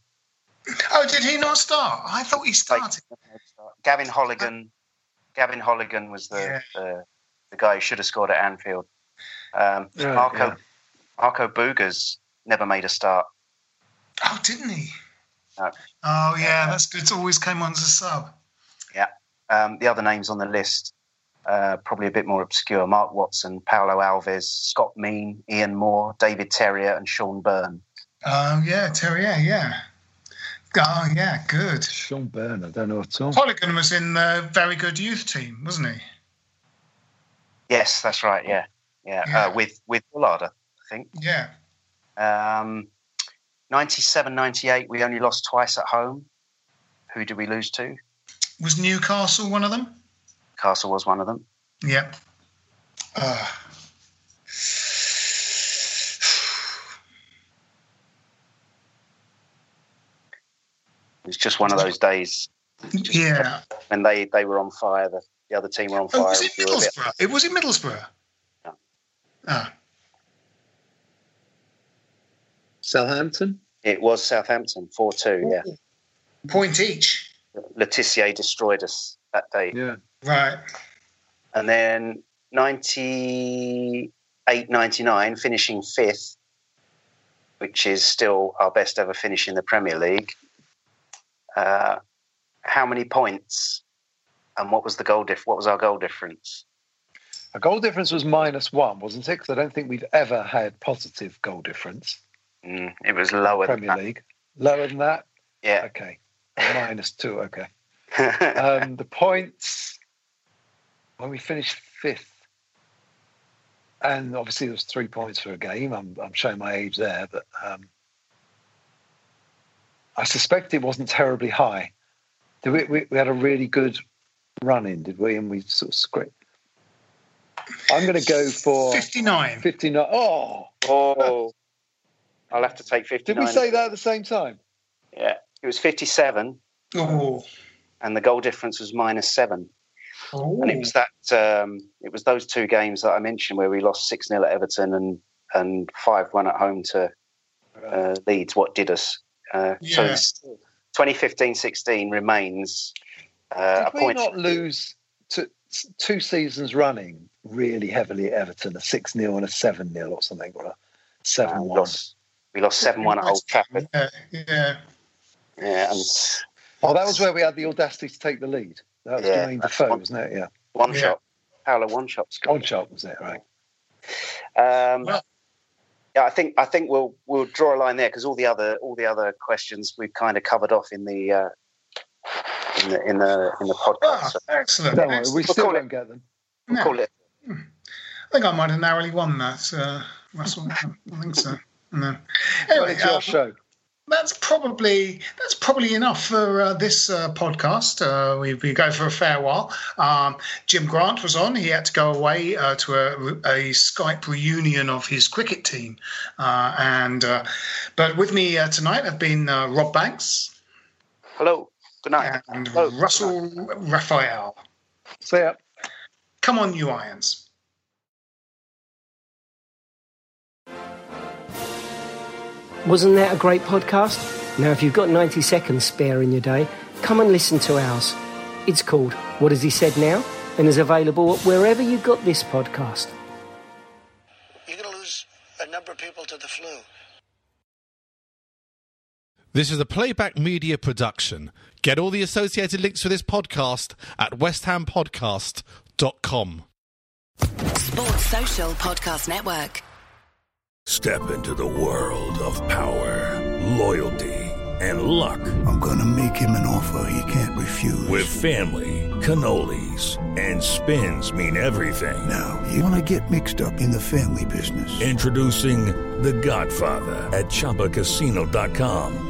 S1: Oh, did he not start? I thought he started.
S2: Gavin Holligan. Gavin Holligan was the the, the guy who should have scored at Anfield. Um,
S4: Right,
S2: Marco
S4: yeah.
S2: Marco Boogers never made a start.
S1: Oh, didn't he?
S2: No.
S1: Oh, yeah, that's good. It always came on as a sub. Yeah.
S2: Um, the other names on the list uh, probably a bit more obscure: Mark Watson, Paulo Alves, Scott Mean, Ian Moore, David Terrier, and Sean Byrne.
S1: Oh, yeah, Terrier, yeah. Oh, yeah, good.
S4: Sean Byrne, I don't know at all.
S1: Polygon was in the very good youth team, wasn't he?
S2: Yes, that's right. Yeah, yeah.
S1: Yeah.
S2: Uh, with with Bullard, I think.
S1: Yeah.
S2: Um, 97, 98, we only lost twice at home. Who did we lose to?
S1: Was Newcastle one of them?
S2: Castle was one of them.
S1: Yeah. Uh,
S2: It was just one of those days
S1: yeah.
S2: when they, they were on fire. The, the other team were on fire.
S1: Oh,
S2: fire.
S1: was it
S2: and we were a bit-
S1: Middlesbrough? It was it Middlesbrough.
S2: Yeah.
S1: Ah,
S4: Southampton.
S2: It was Southampton, 4 2, yeah.
S1: point each.
S2: Le Tissier destroyed us that day.
S4: Yeah.
S1: Right.
S2: And then 98 99, finishing fifth, which is still our best ever finish in the Premier League. Uh, how many points and what was the goal diff? What was our goal difference?
S4: A goal difference was minus one, wasn't it? Because I don't think we've ever had positive goal difference.
S2: Mm, it was lower than
S4: Premier
S2: than
S4: League. Lower than that?
S2: Yeah.
S4: Okay. minus two. Okay. *laughs* Um, the points when we finished fifth, and obviously there was three points for a game. I'm, I'm showing my age there, but um, I suspect it wasn't terribly high. We, we, we had a really good run in, did we? And we sort of script. I'm going to go for
S1: 59.
S4: 59. Oh,
S2: oh, I'll have to take 59.
S4: did we say that at the same time?
S2: Yeah. It was 57
S1: Oh.
S2: and the goal difference was minus seven.
S1: oh.
S2: And it was that um, it was those two games that I mentioned where we lost six 0 at Everton and and five one at home to uh, Leeds. What did us? Uh,
S1: Yeah.
S2: it's 2015-16 remains uh, a
S4: Did we
S2: point.
S4: not lose two, two seasons running really heavily at Everton, a 6 0 and a 7 0 or something, or a 7
S2: Uh, we
S4: 1?
S2: lost we lost seven one at Old Trafford.
S1: Yeah, yeah.
S2: Yeah, and
S4: Oh, that was where we had the audacity to take the lead. That was
S2: Yeah,
S4: Jermaine
S2: that's
S4: Defoe,
S2: one-
S4: wasn't it? Yeah.
S2: one
S1: Yeah.
S2: shot. Paulo one shot scored.
S4: On shot was it, right?
S2: Um,
S1: Well-
S2: yeah, I think I think we'll we'll draw a line there because all the other all the other questions we've kind of covered off in the uh, in the in the in the podcast.
S1: Ah,
S2: So
S1: excellent.
S4: Don't worry, we
S1: excellent.
S4: still
S2: call it-
S4: won't get them.
S2: we'll
S1: No,
S2: call it.
S1: I think I might have narrowly won that, uh, Russell. I think so. No. Anyway,
S4: it's your
S1: um,
S4: show.
S1: that's probably that's probably enough for uh, this uh, podcast. Uh, we, we go for a fair while. Um, Jim Grant was on. He had to go away uh, to a, a Skype reunion of his cricket team. Uh, and uh, but with me uh, tonight have been uh, Rob Banks
S2: Hello. Good night.
S1: and
S2: Hello.
S1: Russell Raphael.
S4: See ya.
S1: Come on, you irons.
S5: Wasn't that a great podcast? Now, if you've got 90 seconds spare in your day, come and listen to ours. It's called What Has He Said Now? and is available wherever you got this podcast.
S6: You're going to lose a number of people to the flu.
S7: This is a playback media production. Get all the associated links for this podcast at westhampodcast.com.
S8: Sports Social Podcast Network.
S9: Step into the world of power, loyalty, and luck.
S10: I'm gonna make him an offer he can't refuse.
S9: With family, cannolis, and spins mean everything.
S10: Now, you wanna get mixed up in the family business.
S9: Introducing The Godfather at ChumbaCasino.com.